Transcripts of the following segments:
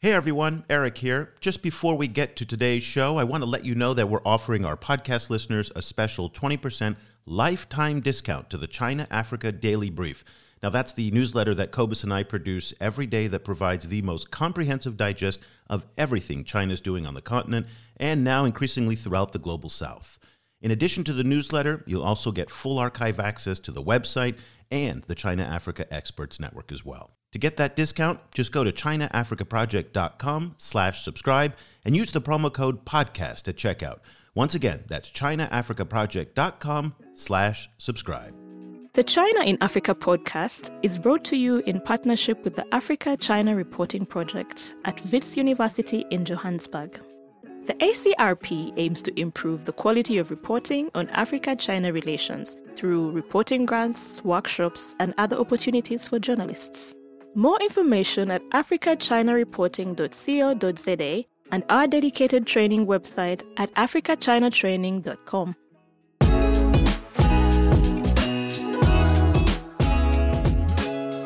Hey everyone, Eric here. Just before we get to today's show, I want to let you know that we're offering our podcast listeners a special 20% lifetime discount to the China Africa Daily Brief. Now, that's the newsletter that Cobus and I produce every day that provides the most comprehensive digest of everything China's doing on the continent and now increasingly throughout the global south. In addition to the newsletter, you'll also get full archive access to the website and the China Africa Experts Network as well. To get that discount, just go to chinaafricaproject.com slash subscribe and use the promo code podcast at checkout. Once again, that's chinaafricaproject.com slash subscribe. The China in Africa podcast is brought to you in partnership with the Africa China Reporting Project at Wits University in Johannesburg. The ACRP aims to improve the quality of reporting on Africa China relations through reporting grants, workshops, and other opportunities for journalists. More information at africachinareporting.co.za and our dedicated training website at africachinatraining.com.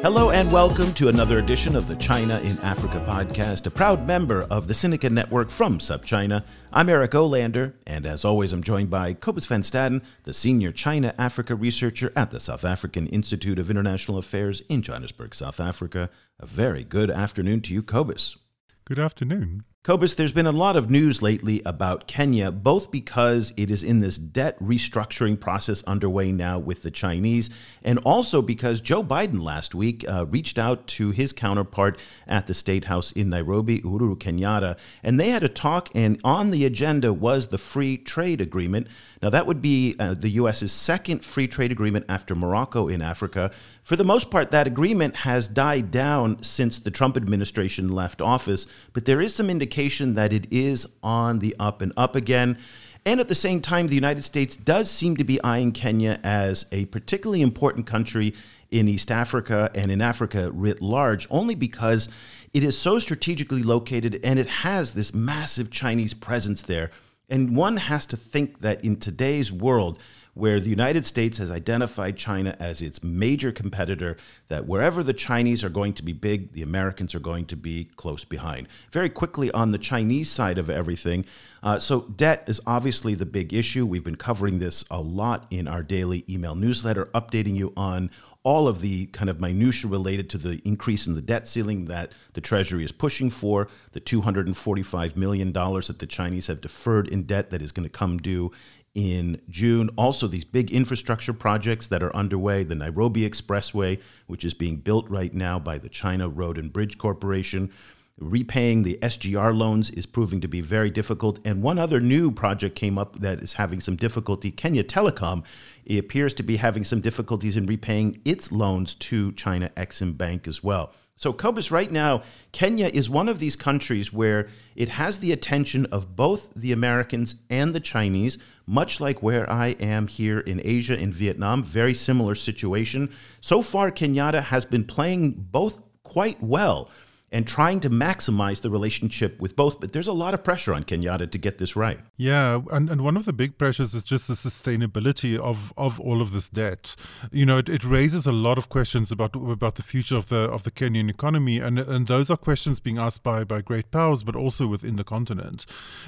Hello and welcome to another edition of the China in Africa podcast, a proud member of the Sinica Network from SupChina. I'm Eric Olander, and as always, I'm joined by Cobus van Staden, the senior China Africa researcher at the South African Institute of International Affairs in Johannesburg, South Africa. A very good afternoon to you, Cobus. Good afternoon. Cobus, there's been a lot of news lately about Kenya, both because it is in this debt restructuring process underway now with the Chinese, and also because Joe Biden last week uh, reached out to his counterpart at the State House in Nairobi, Uhuru Kenyatta, and they had a talk, and on the agenda was the free trade agreement. Now, that would be uh, the U.S.'s second free trade agreement after Morocco in Africa. For the most part, that agreement has died down since the Trump administration left office, but there is some indication that it is on the up and up again. And at the same time, the United States does seem to be eyeing Kenya as a particularly important country in East Africa and in Africa writ large, only because it is so strategically located and it has this massive Chinese presence there. And one has to think that in today's world, where the United States has identified China as its major competitor, that wherever the Chinese are going to be big, the Americans are going to be close behind. Very quickly on the Chinese side of everything, uh, so debt is obviously the big issue. We've been covering this a lot in our daily email newsletter, updating you on all of the kind of minutia related to the increase in the debt ceiling that the Treasury is pushing for, the $245 million that the Chinese have deferred in debt that is going to come due in June. Also, these big infrastructure projects that are underway the Nairobi Expressway, which is being built right now by the China Road and Bridge Corporation. Repaying the SGR loans is proving to be very difficult. And one other new project came up that is having some difficulty Kenya Telecom appears to be having some difficulties in repaying its loans to China Exim Bank as well. So, Cobus, right now, Kenya is one of these countries where it has the attention of both the Americans and the Chinese, much like where I am here in Asia, in Vietnam. Very similar situation. So far, Kenyatta has been playing both quite well and trying to maximize the relationship with both. But there's a lot of pressure on Kenyatta to get this right. Yeah, and, and one of the big pressures is just the sustainability of, of all of this debt. You know, it, it raises a lot of questions about about the future of the of the Kenyan economy, and and those are questions being asked by by great powers, but also within the continent,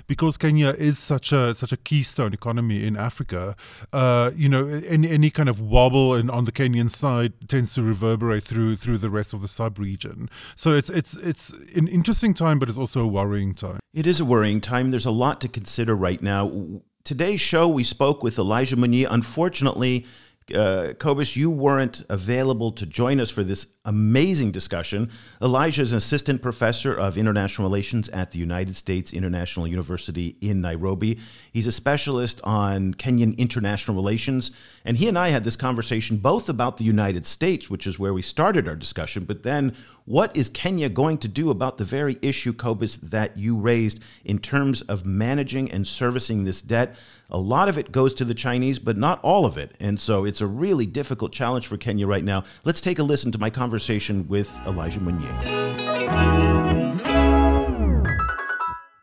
because Kenya is such a such a keystone economy in Africa. Uh, you know, any any kind of wobble in, on the Kenyan side tends to reverberate through through the rest of the sub region. So it's it's it's an interesting time, but it's also a worrying time. It is a worrying time. There's a lot to consider right now. Today's show, we spoke with Elijah Munyi. Unfortunately, uh, Cobus, you weren't available to join us for this amazing discussion. Elijah is an assistant professor of international relations at the United States International University in Nairobi. He's a specialist on Kenyan international relations. And he and I had this conversation both about the United States, which is where we started our discussion, but then what is Kenya going to do about the very issue, Cobus, that you raised in terms of managing and servicing this debt? A lot of it goes to the Chinese, but not all of it. And so it's a really difficult challenge for Kenya right now. Let's take a listen to my conversation with Elijah Munyi.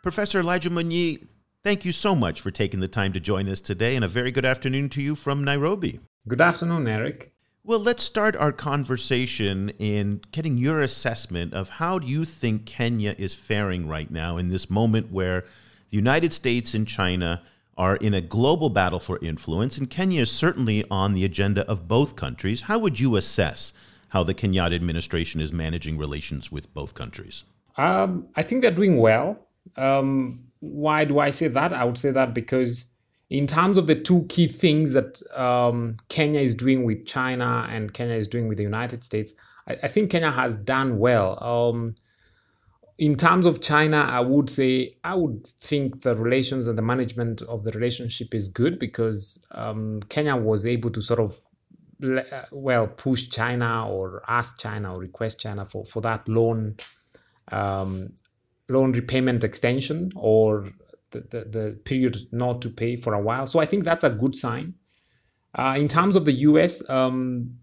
Professor Elijah Munyi, thank you so much for taking the time to join us today, and a very good afternoon to you from Nairobi. Good afternoon, Eric. Well, let's start our conversation in getting your assessment of how do you think Kenya is faring right now in this moment where the United States and China are in a global battle for influence, and Kenya is certainly on the agenda of both countries. How would you assess how the Kenyatta administration is managing relations with both countries? Um, I think they're doing well. Um, why do I say that? I would say that because in terms of the two key things that um, Kenya is doing with China and Kenya is doing with the United States, I, I think Kenya has done well. In terms of China, I would say I would think the relations and the management of the relationship is good because um, Kenya was able to sort of uh, well push China or ask China or request China for for that loan um, loan repayment extension or the, the, the, period not to pay for a while. So I think that's a good sign. Uh, in terms of the US, um,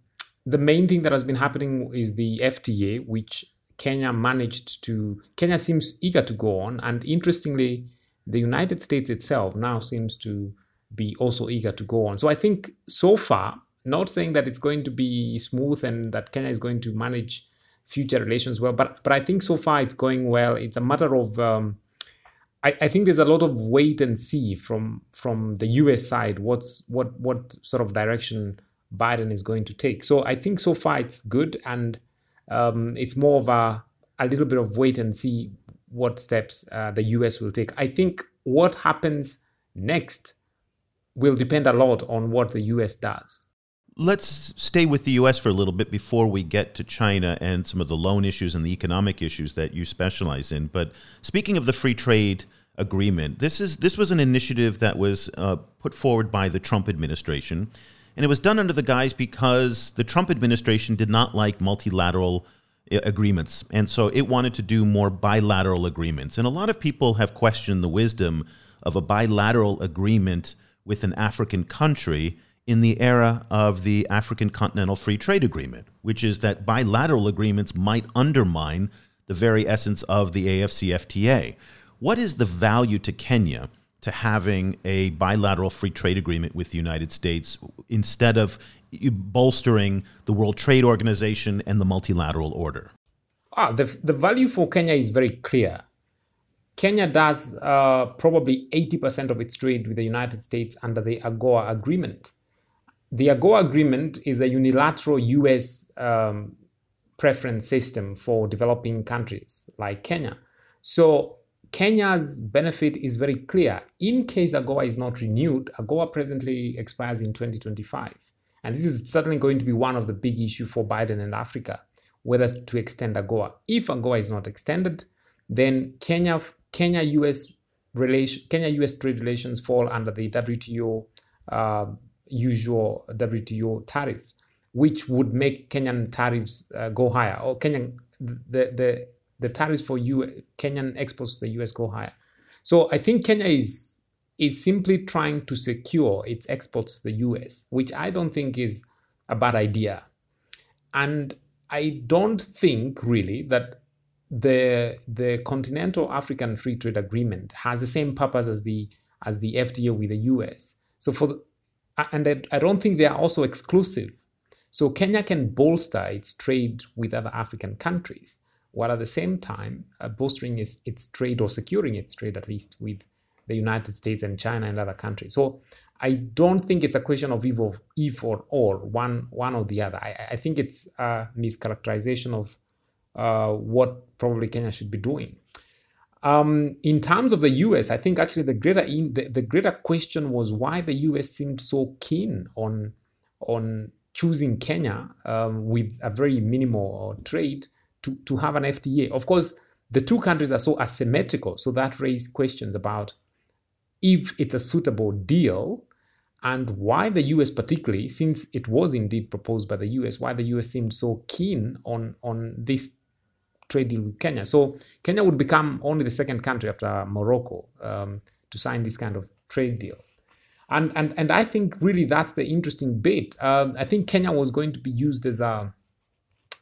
the main thing that has been happening is the FTA, which Kenya managed to. Kenya seems eager to go on, and interestingly, the United States itself now seems to be also eager to go on. So I think so far, not saying that it's going to be smooth and that Kenya is going to manage future relations well, but but I think so far it's going well. It's a matter of um, I, I think there's a lot of wait and see from from the US side what's what what sort of direction Biden is going to take. So I think so far it's good and um, it's more of a a little bit of wait and see what steps uh, the US will take. I think what happens next will depend a lot on what the US does. Let's stay with the US for a little bit before we get to China and some of the loan issues and the economic issues that you specialize in. But speaking of the free trade agreement, this is this was an initiative that was uh, put forward by the Trump administration, and it was done under the guise because the Trump administration did not like multilateral uh, agreements, and so it wanted to do more bilateral agreements. And a lot of people have questioned the wisdom of a bilateral agreement with an African country in the era of the African Continental Free Trade Agreement, which is that bilateral agreements might undermine the very essence of the AFCFTA. What is the value to Kenya to having a bilateral free trade agreement with the United States instead of bolstering the World Trade Organization and the multilateral order? Ah, the, the value for Kenya is very clear. Kenya does uh, probably 80% of its trade with the United States under the AGOA agreement the AGOA agreement is a unilateral US um, preference system for developing countries like Kenya. So Kenya's benefit is very clear. In case AGOA is not renewed, AGOA presently expires in 2025. And this is certainly going to be one of the big issues for Biden and Africa, whether to extend AGOA. If AGOA is not extended, then Kenya Kenya US relation Kenya US trade relations fall under the WTO uh, usual WTO tariffs, which would make Kenyan tariffs uh, go higher, or Kenyan the the the tariffs for U Kenyan exports to the US go higher. So I think Kenya is is simply trying to secure its exports to the US, which I don't think is a bad idea. And I don't think really that the the Continental African Free Trade Agreement has the same purpose as the as the FTA with the US. So for the, and I don't think they are also exclusive. So Kenya can bolster its trade with other African countries, while at the same time uh, bolstering its, its trade or securing its trade at least with the United States and China and other countries. So I don't think it's a question of if if or or one one or the other. I, I think it's a mischaracterization of uh, what probably Kenya should be doing. Um, in terms of the US, I think actually the greater in, the, the greater question was why the US seemed so keen on on choosing Kenya um, with a very minimal trade to, to have an FTA. Of course, the two countries are so asymmetrical, so that raised questions about if it's a suitable deal and why the US particularly, since it was indeed proposed by the US, why the US seemed so keen on on this trade deal with Kenya. So Kenya would become only the second country after Morocco um, to sign this kind of trade deal. And, and, and I think really that's the interesting bit. Um, I think Kenya was going to be used as a,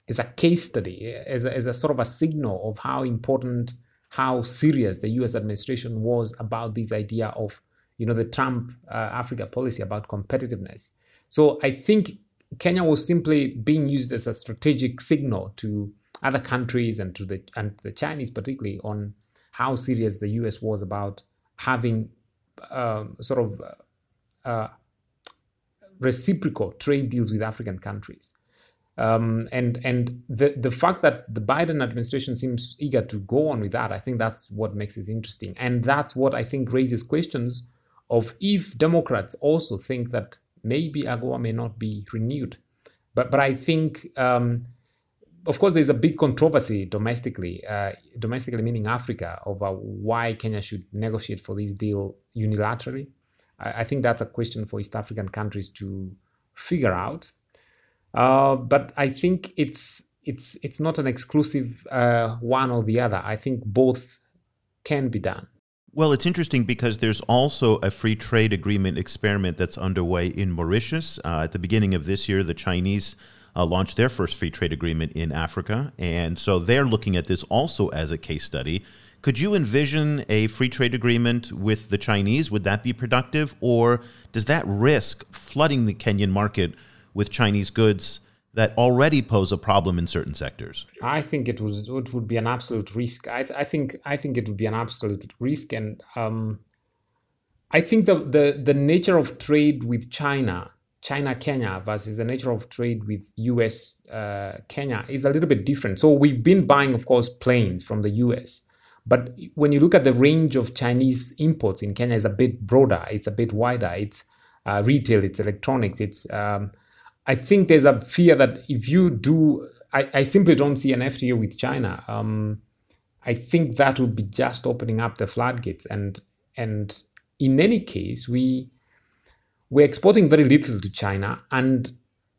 as a case study, as a, as a sort of a signal of how important, how serious the US administration was about this idea of, you know, the Trump uh, Africa policy about competitiveness. So I think Kenya was simply being used as a strategic signal to other countries and to the and the Chinese particularly on how serious the U.S. was about having um, sort of uh, reciprocal trade deals with African countries. Um, and and the the fact that the Biden administration seems eager to go on with that, I think that's what makes it interesting, and that's what I think raises questions of if Democrats also think that maybe AGOA may not be renewed. But but I think, um, of course, there's a big controversy domestically, uh, domestically meaning Africa, over why Kenya should negotiate for this deal unilaterally. I, I think that's a question for East African countries to figure out. Uh, but I think it's it's it's not an exclusive uh, one or the other. I think both can be done. Well, it's interesting because there's also a free trade agreement experiment that's underway in Mauritius. Uh, at the beginning of this year, the Chinese uh, launched their first free trade agreement in Africa, and so they're looking at this also as a case study. Could you envision a free trade agreement with the Chinese? Would that be productive, or does that risk flooding the Kenyan market with Chinese goods that already pose a problem in certain sectors? I think it was it would be an absolute risk. I, I think I think it would be an absolute risk, and um, I think the, the the nature of trade with China, China Kenya versus the nature of trade with U.S. Uh, Kenya is a little bit different. So we've been buying, of course, planes from the U.S. But when you look at the range of Chinese imports in Kenya, is a bit broader. It's a bit wider. It's uh, retail. It's electronics. It's um, I think there's a fear that if you do, I, I simply don't see an FTA with China. Um, I think that would be just opening up the floodgates, and and in any case, we we're exporting very little to China, and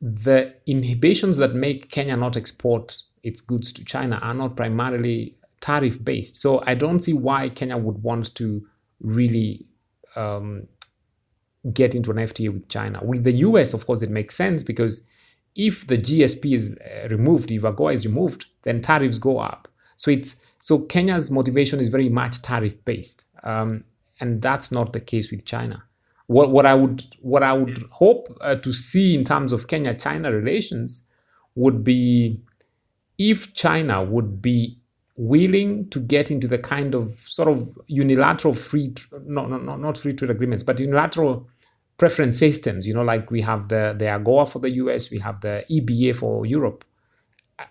the inhibitions that make Kenya not export its goods to China are not primarily tariff based. So I don't see why Kenya would want to really um, get into an FTA with China. With the US, of course, it makes sense because if the GSP is uh, removed, if AGOA is removed, then tariffs go up. So it's so Kenya's motivation is very much tariff based, um, and that's not the case with China. What what I would what I would hope uh, to see in terms of Kenya-China relations would be if China would be willing to get into the kind of sort of unilateral free no no no not free trade agreements but unilateral preference systems you know like we have the the agoa for the us we have the eba for europe.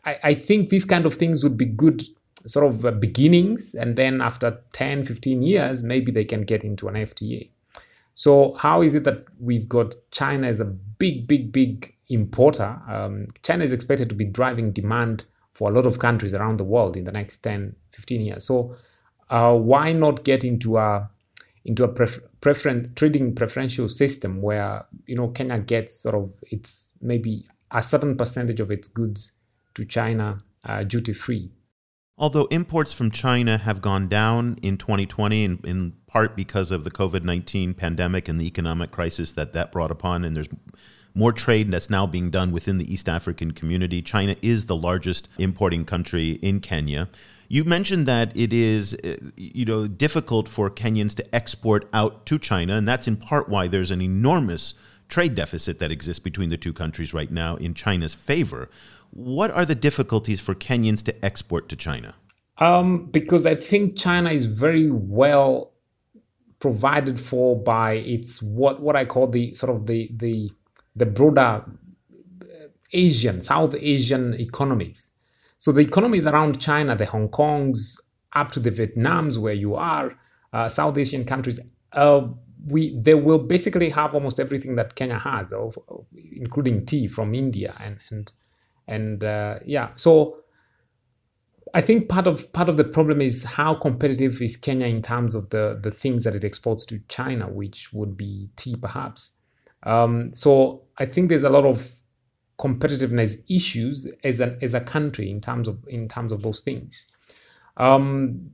I, I think these kind of things would be good sort of uh, beginnings and then after 10 15 years maybe they can get into an fta so how is it that we've got china as a big big big importer? Um, china is expected to be driving demand for a lot of countries around the world in the next 10, 15 years. So uh, why not get into a into a pref- preference trading preferential system where you know Kenya gets sort of its maybe a certain percentage of its goods to China uh, duty free. Although imports from China have gone down in 2020, in, in part because of the COVID 19 pandemic and the economic crisis that that brought upon, and there's more trade that's now being done within the East African community. China is the largest importing country in Kenya. You mentioned that it is, uh, you know, difficult for Kenyans to export out to China, and that's in part why there's an enormous trade deficit that exists between the two countries right now in China's favor. What are the difficulties for Kenyans to export to China? Um, because I think China is very well provided for by its what what I call the sort of the the the broader Asian, South Asian economies. So the economies around China, the Hong Kongs, up to the Vietnams where you are, uh, South Asian countries, uh, we they will basically have almost everything that Kenya has, of, including tea from India and and and uh, yeah. So I think part of part of the problem is how competitive is Kenya in terms of the the things that it exports to China, which would be tea perhaps. Um, so I think there's a lot of competitiveness issues as a as a country in terms of in terms of those things. Um,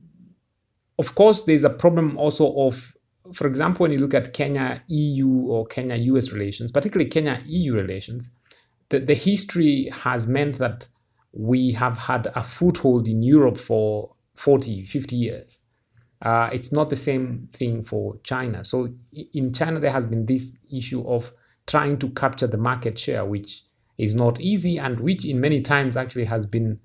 of course, there's a problem also of, for example, when you look at Kenya EU or Kenya US relations, particularly Kenya EU relations, the, the history has meant that we have had a foothold in Europe for 40, 50 years. Uh, it's not the same thing for China. So in China, there has been this issue of trying to capture the market share, which is not easy and which in many times actually has been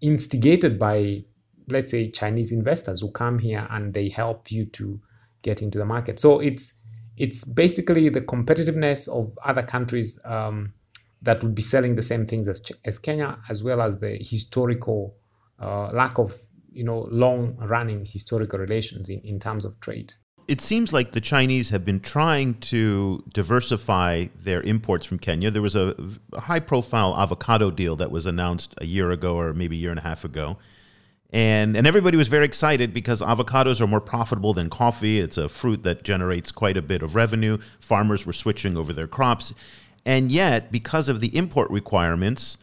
instigated by let's say Chinese investors who come here and they help you to get into the market. So it's it's basically the competitiveness of other countries um, that would be selling the same things as, as Kenya, as well as the historical uh, lack of you know long running historical relations in, in terms of trade. It seems like the Chinese have been trying to diversify their imports from Kenya. There was a, high profile avocado deal that was announced a year ago or maybe a year and a half ago. And, and everybody was very excited because avocados are more profitable than coffee. It's a fruit that generates quite a bit of revenue. Farmers were switching over their crops. And yet, because of the import requirements,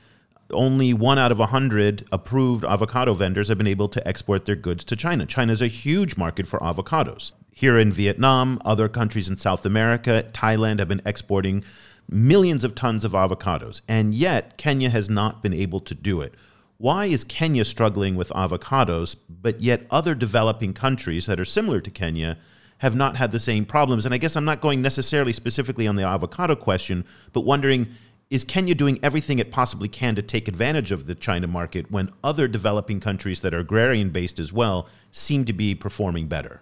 only one out of a 100 approved avocado vendors have been able to export their goods to China. China is a huge market for avocados. Here in Vietnam, other countries in South America, Thailand have been exporting millions of tons of avocados. And yet, Kenya has not been able to do it. Why is Kenya struggling with avocados, but yet other developing countries that are similar to Kenya have not had the same problems? And I guess I'm not going necessarily specifically on the avocado question, but wondering is Kenya doing everything it possibly can to take advantage of the China market when other developing countries that are agrarian based as well seem to be performing better?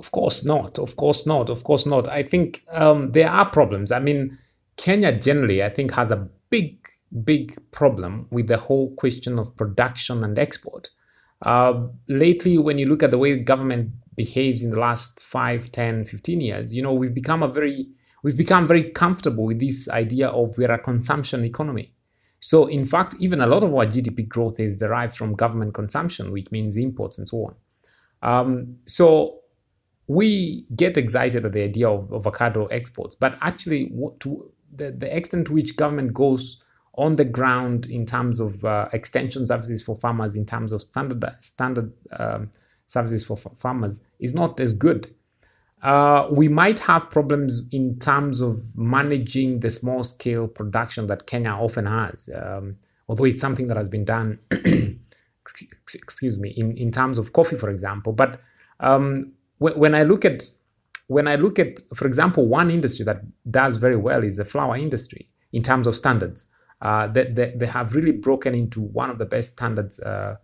Of course not. Of course not. Of course not. I think um, there are problems. I mean, Kenya generally, I think, has a big big problem with the whole question of production and export. Uh, lately, when you look at the way government behaves in the last 5, 10, 15 years, you know, we've become a very we've become very comfortable with this idea of we're a consumption economy. So, in fact, even a lot of our GDP growth is derived from government consumption, which means imports and so on. Um, so, we get excited at the idea of avocado exports, but actually, to, the, the extent to which government goes on the ground in terms of uh, extension services for farmers, in terms of standard standard um, services for farmers, is not as good. Uh, we might have problems in terms of managing the small scale production that Kenya often has, um, although it's something that has been done, excuse me, in, in terms of coffee, for example. But um, when I look at when I look at, for example, one industry that does very well is the flower industry in terms of standards uh, they, they, they, have really broken into one of the best standards uh,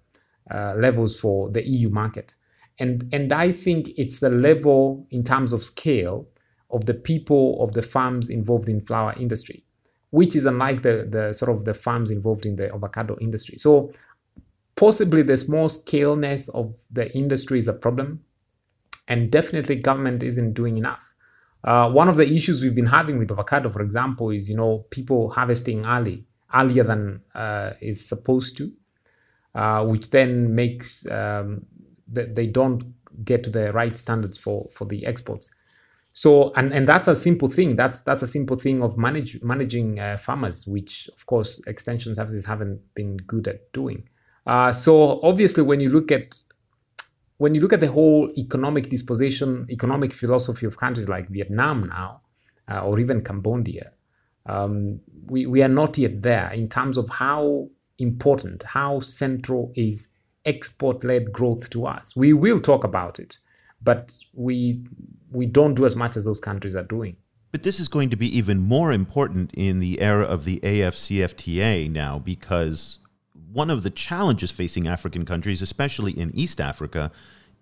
uh, levels for the EU market. And, and I think it's the level in terms of scale of the people of the farms involved in flower industry, which is unlike the, the sort of the farms involved in the avocado industry. So possibly the small scaleness of the industry is a problem. And definitely government isn't doing enough. Uh, one of the issues we've been having with avocado, for example, is you know people harvesting early, earlier than uh, is supposed to, uh, which then makes um, that they don't get to the right standards for for the exports. So and and that's a simple thing. That's that's a simple thing of manage managing uh, farmers, which of course extension services haven't been good at doing. Uh, so obviously, when you look at when you look at the whole economic disposition, economic philosophy of countries like Vietnam now, uh, or even Cambodia, um, we, we are not yet there in terms of how important, how central is export led growth to us. We will talk about it, but we, we don't do as much as those countries are doing. But this is going to be even more important in the era of the AFCFTA now because one of the challenges facing African countries, especially in East Africa,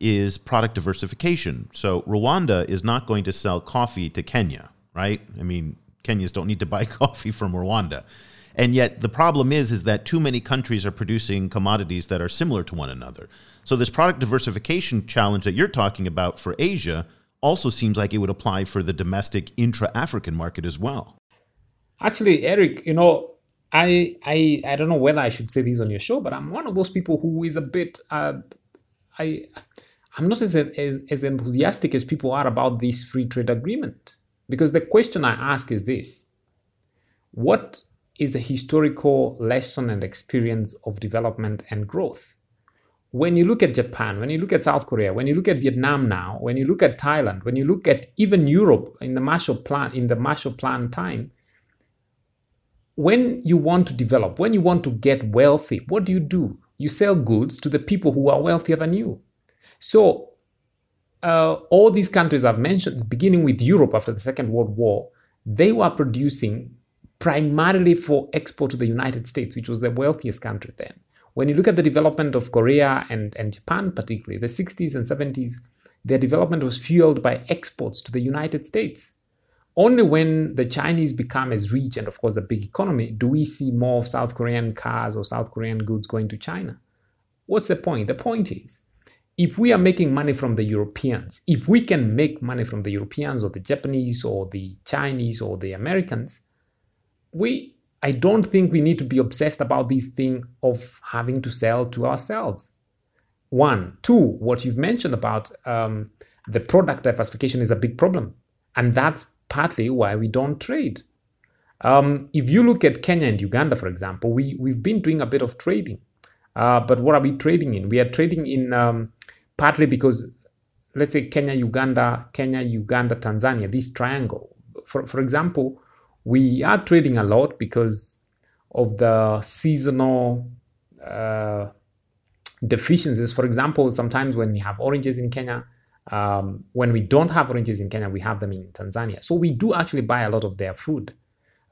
is product diversification. So Rwanda is not going to sell coffee to Kenya, right? I mean, Kenyans don't need to buy coffee from Rwanda. And yet the problem is is that too many countries are producing commodities that are similar to one another. So this product diversification challenge that you're talking about for Asia also seems like it would apply for the domestic intra-African market as well. Actually, Eric, you know, I I I don't know whether I should say this on your show, but I'm one of those people who is a bit uh, I I'm not as, as as enthusiastic as people are about this free trade agreement because the question I ask is this: What is the historical lesson and experience of development and growth? When you look at Japan, when you look at South Korea, when you look at Vietnam now, when you look at Thailand, when you look at even Europe in the Marshall Plan in the Marshall Plan time, when you want to develop, when you want to get wealthy, what do you do? You sell goods to the people who are wealthier than you. So, uh, all these countries I've mentioned, beginning with Europe after the Second World War, they were producing primarily for export to the United States, which was the wealthiest country then. When you look at the development of Korea and, and Japan, particularly, the 60s and 70s, their development was fueled by exports to the United States. Only when the Chinese become as rich and, of course, a big economy do we see more South Korean cars or South Korean goods going to China. What's the point? The point is if we are making money from the Europeans, if we can make money from the Europeans or the Japanese or the Chinese or the Americans, we I don't think we need to be obsessed about this thing of having to sell to ourselves. One. Two, what you've mentioned about um, the product diversification is a big problem. And that's partly why we don't trade. Um, if you look at Kenya and Uganda, for example, we, we've been doing a bit of trading. Uh, but what are we trading in? We are trading in um, partly because, let's say, Kenya, Uganda, Kenya, Uganda, Tanzania, this triangle. For, for example, we are trading a lot because of the seasonal uh, deficiencies. For example, sometimes when we have oranges in Kenya, um, when we don't have oranges in Kenya, we have them in Tanzania. So we do actually buy a lot of their food.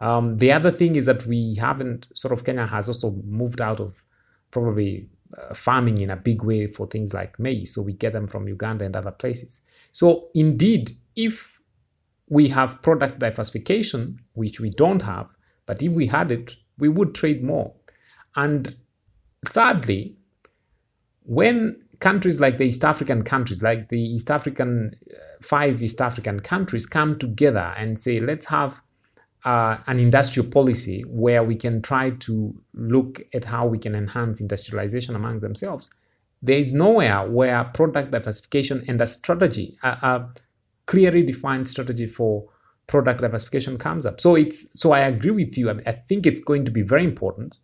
Um, the other thing is that we haven't, sort of, Kenya has also moved out of probably uh, farming in a big way for things like maize. So we get them from Uganda and other places. So indeed, if we have product diversification, which we don't have, but if we had it, we would trade more. And thirdly, when countries like the East African countries, like the East African, uh, five East African countries come together and say, let's have uh, an industrial policy where we can try to look at how we can enhance industrialization among themselves. There is nowhere where product diversification and a strategy, a, a clearly defined strategy for product diversification comes up. So it's so I agree with you. I, I think it's going to be very important,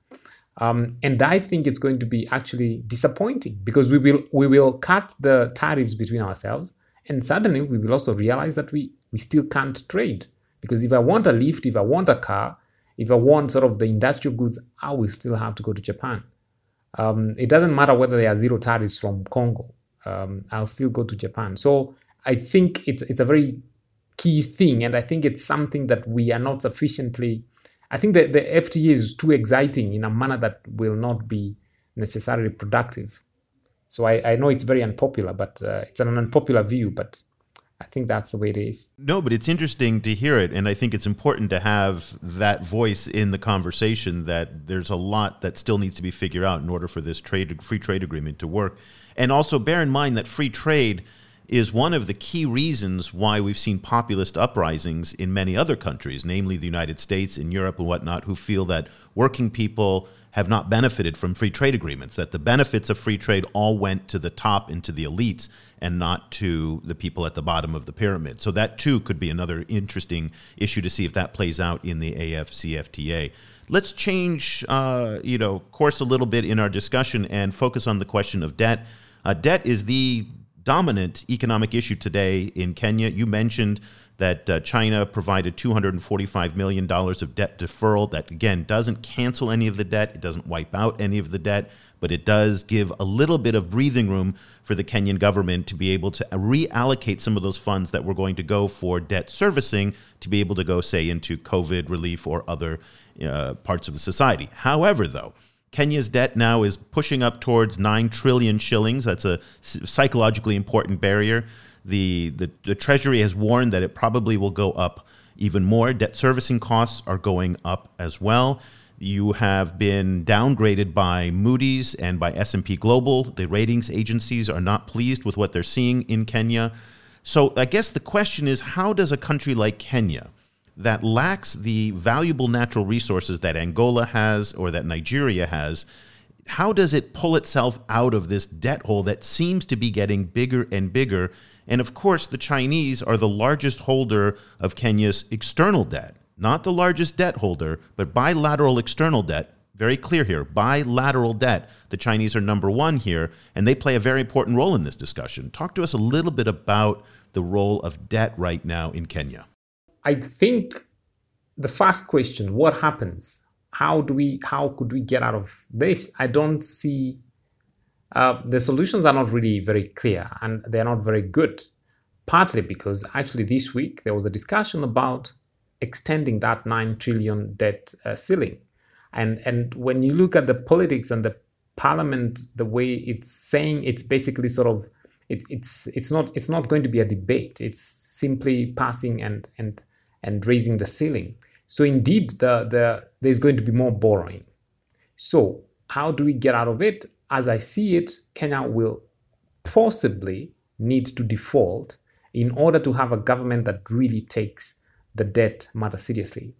um, and I think it's going to be actually disappointing because we will we will cut the tariffs between ourselves, and suddenly we will also realize that we we still can't trade because if I want a lift, if I want a car, if I want sort of the industrial goods, I will still have to go to Japan. Um, it doesn't matter whether there are zero tariffs from Congo. Um, I'll still go to Japan. So I think it's it's a very key thing, and I think it's something that we are not sufficiently. I think that the FTA is too exciting in a manner that will not be necessarily productive. So I, I know it's very unpopular, but uh, it's an unpopular view, but I think that's the way it is. No, but it's interesting to hear it. And I think it's important to have that voice in the conversation that there's a lot that still needs to be figured out in order for this trade free trade agreement to work. And also bear in mind that free trade is one of the key reasons why we've seen populist uprisings in many other countries, namely the United States and Europe and whatnot, who feel that working people have not benefited from free trade agreements, that the benefits of free trade all went to the top and to the elites and not to the people at the bottom of the pyramid. So that too could be another interesting issue to see if that plays out in the AFCFTA. Let's change, uh, you know, course a little bit in our discussion and focus on the question of debt. Uh, debt is the dominant economic issue today in Kenya. You mentioned that uh, China provided $245 million of debt deferral. That, again, doesn't cancel any of the debt, it doesn't wipe out any of the debt, but it does give a little bit of breathing room for the Kenyan government to be able to reallocate some of those funds that were going to go for debt servicing to be able to go, say, into COVID relief or other uh, parts of the society. However, though, Kenya's debt now is pushing up towards 9 trillion shillings. That's a psychologically important barrier. The, the, the Treasury has warned that it probably will go up even more. Debt servicing costs are going up as well. You have been downgraded by Moody's and by S&P Global. The ratings agencies are not pleased with what they're seeing in Kenya. So I guess the question is how does a country like Kenya that lacks the valuable natural resources that Angola has or that Nigeria has, how does it pull itself out of this debt hole that seems to be getting bigger and bigger? And of course, the Chinese are the largest holder of Kenya's external debt, not the largest debt holder, but bilateral external debt. Very clear here bilateral debt. The Chinese are number one here, and they play a very important role in this discussion. Talk to us a little bit about the role of debt right now in Kenya. I think the first question, what happens? How do we how could we get out of this? I don't see uh, the solutions are not really very clear and they're not very good. Partly because actually this week there was a discussion about extending that 9 trillion debt uh, ceiling. And, and when you look at the politics and the parliament, the way it's saying, it's basically sort of it, it's it's not it's not going to be a debate. It's simply passing and and and raising the ceiling. So indeed, the the there's going to be more borrowing. So how do we get out of it? As I see it, Kenya will possibly need to default in order to have a government that really takes the debt matter seriously.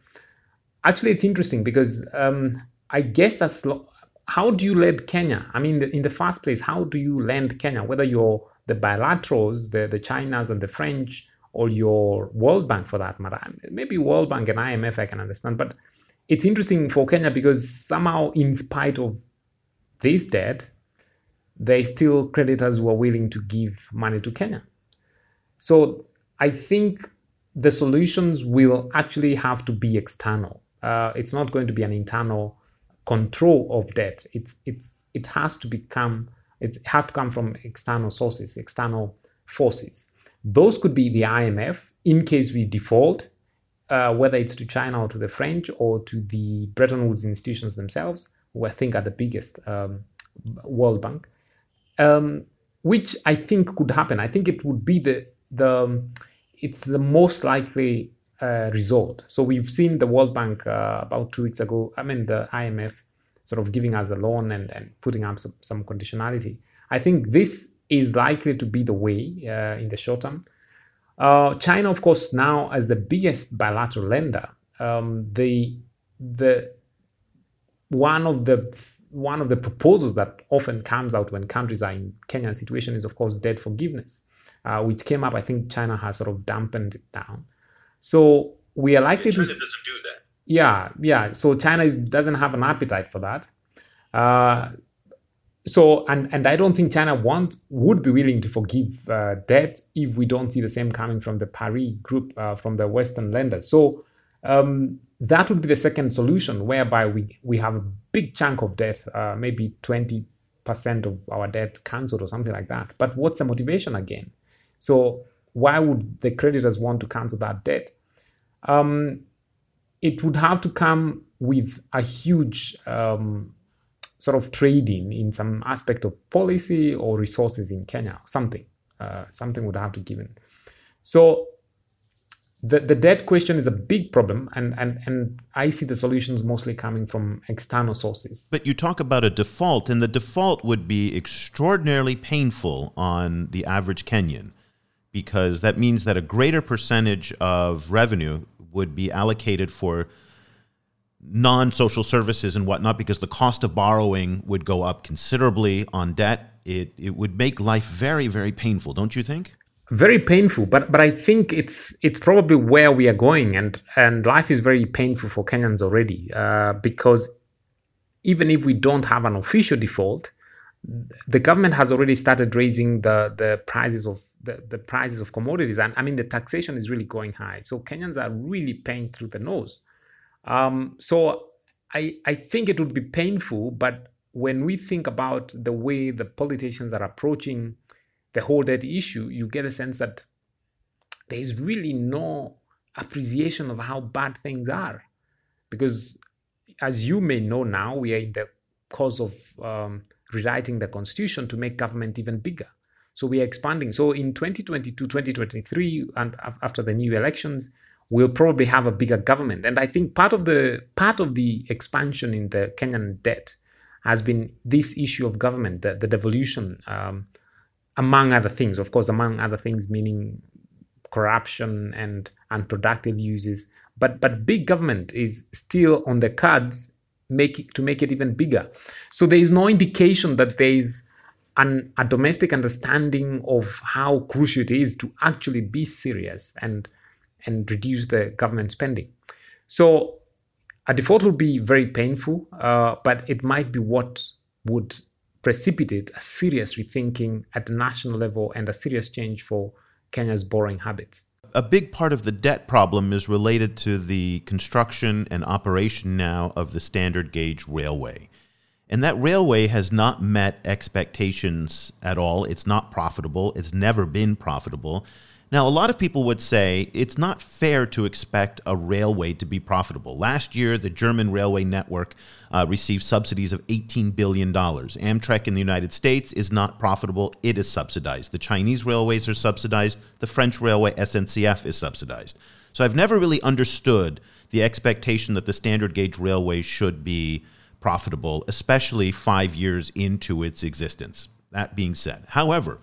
Actually, it's interesting because um, I guess as lo- how do you lend Kenya? I mean, in the first place, how do you lend Kenya? Whether you're the bilaterals, the, the Chinas and the French, or your World Bank for that matter. Maybe World Bank and IMF I can understand, but it's interesting for Kenya because somehow, in spite of this debt, there are still creditors who are willing to give money to Kenya. So I think the solutions will actually have to be external. Uh, it's not going to be an internal control of debt. It's it's it has to become it has to come from external sources, external forces. Those could be the IMF in case we default, uh, whether it's to China or to the French or to the Bretton Woods institutions themselves, who I think are the biggest um, World Bank, um, which I think could happen. I think it would be the the it's the most likely uh, result. So we've seen the World Bank uh, about two weeks ago. I mean the IMF sort of giving us a loan and, and putting up some, some conditionality. I think this is likely to be the way uh, in the short term. Uh, China, of course, now as the biggest bilateral lender, um, the the one of the one of the proposals that often comes out when countries are in Kenyan situation is, of course, debt forgiveness, uh, which came up. I think China has sort of dampened it down. So we are likely China to. doesn't do that. Yeah, yeah. So China is, doesn't have an appetite for that. Uh, so and and I don't think China want would be willing to forgive uh, debt if we don't see the same coming from the Paris group uh, from the Western lenders. So um, that would be the second solution, whereby we we have a big chunk of debt, uh, maybe twenty percent of our debt cancelled or something like that. But what's the motivation again? So why would the creditors want to cancel that debt? Um, it would have to come with a huge um, sort of trading in some aspect of policy or resources in Kenya, something. Uh, something would have to give in. So the, the debt question is a big problem, and, and, and I see the solutions mostly coming from external sources. But you talk about a default, and the default would be extraordinarily painful on the average Kenyan because that means that a greater percentage of revenue would be allocated for non social services and whatnot because the cost of borrowing would go up considerably on debt. It, it would make life very, very painful, don't you think? Very painful, but but I think it's it's probably where we are going, and and life is very painful for Kenyans already uh, because even if we don't have an official default, the government has already started raising the the prices of the, the prices of commodities, and I mean the taxation is really going high. So Kenyans are really paying through the nose. Um, so I, I think it would be painful, but when we think about the way the politicians are approaching the whole debt issue, you get a sense that there is really no appreciation of how bad things are. Because as you may know now, we are in the course of um, rewriting the constitution to make government even bigger. So we are expanding. So in 2022, 2023, and after the new elections, we'll probably have a bigger government. And I think part of the part of the expansion in the Kenyan debt has been this issue of government, the, the devolution, um, among other things. Of course, among other things, meaning corruption and unproductive uses. But but big government is still on the cards, make it, to make it even bigger. So there is no indication that there is a domestic understanding of how crucial it is to actually be serious and and reduce the government spending. So a default would be very painful, uh, but it might be what would precipitate a serious rethinking at the national level and a serious change for Kenya's borrowing habits. A big part of the debt problem is related to the construction and operation now of the standard gauge railway. And that railway has not met expectations at all. It's not profitable. It's never been profitable. Now, a lot of people would say it's not fair to expect a railway to be profitable. Last year, the German railway network uh, received subsidies of $18 billion. Amtrak in the United States is not profitable, it is subsidized. The Chinese railways are subsidized, the French railway SNCF is subsidized. So I've never really understood the expectation that the standard gauge railway should be profitable, especially five years into its existence. That being said, however,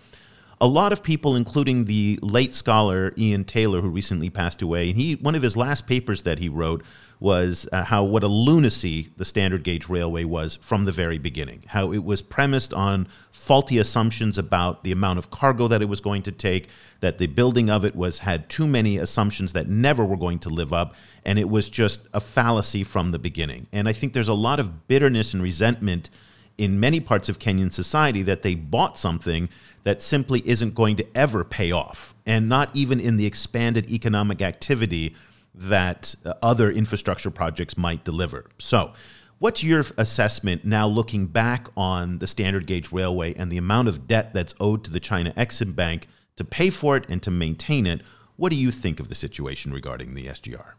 a lot of people, including the late scholar Ian Taylor, who recently passed away, and he one of his last papers that he wrote was uh, how what a lunacy the standard gauge railway was from the very beginning. How it was premised on faulty assumptions about the amount of cargo that it was going to take, that the building of it was had too many assumptions that never were going to live up, and it was just a fallacy from the beginning. And I think there's a lot of bitterness and resentment in many parts of Kenyan society that they bought something that simply isn't going to ever pay off, and not even in the expanded economic activity that uh, other infrastructure projects might deliver. So, what's your assessment now looking back on the standard gauge railway and the amount of debt that's owed to the China Exim Bank to pay for it and to maintain it? What do you think of the situation regarding the SGR?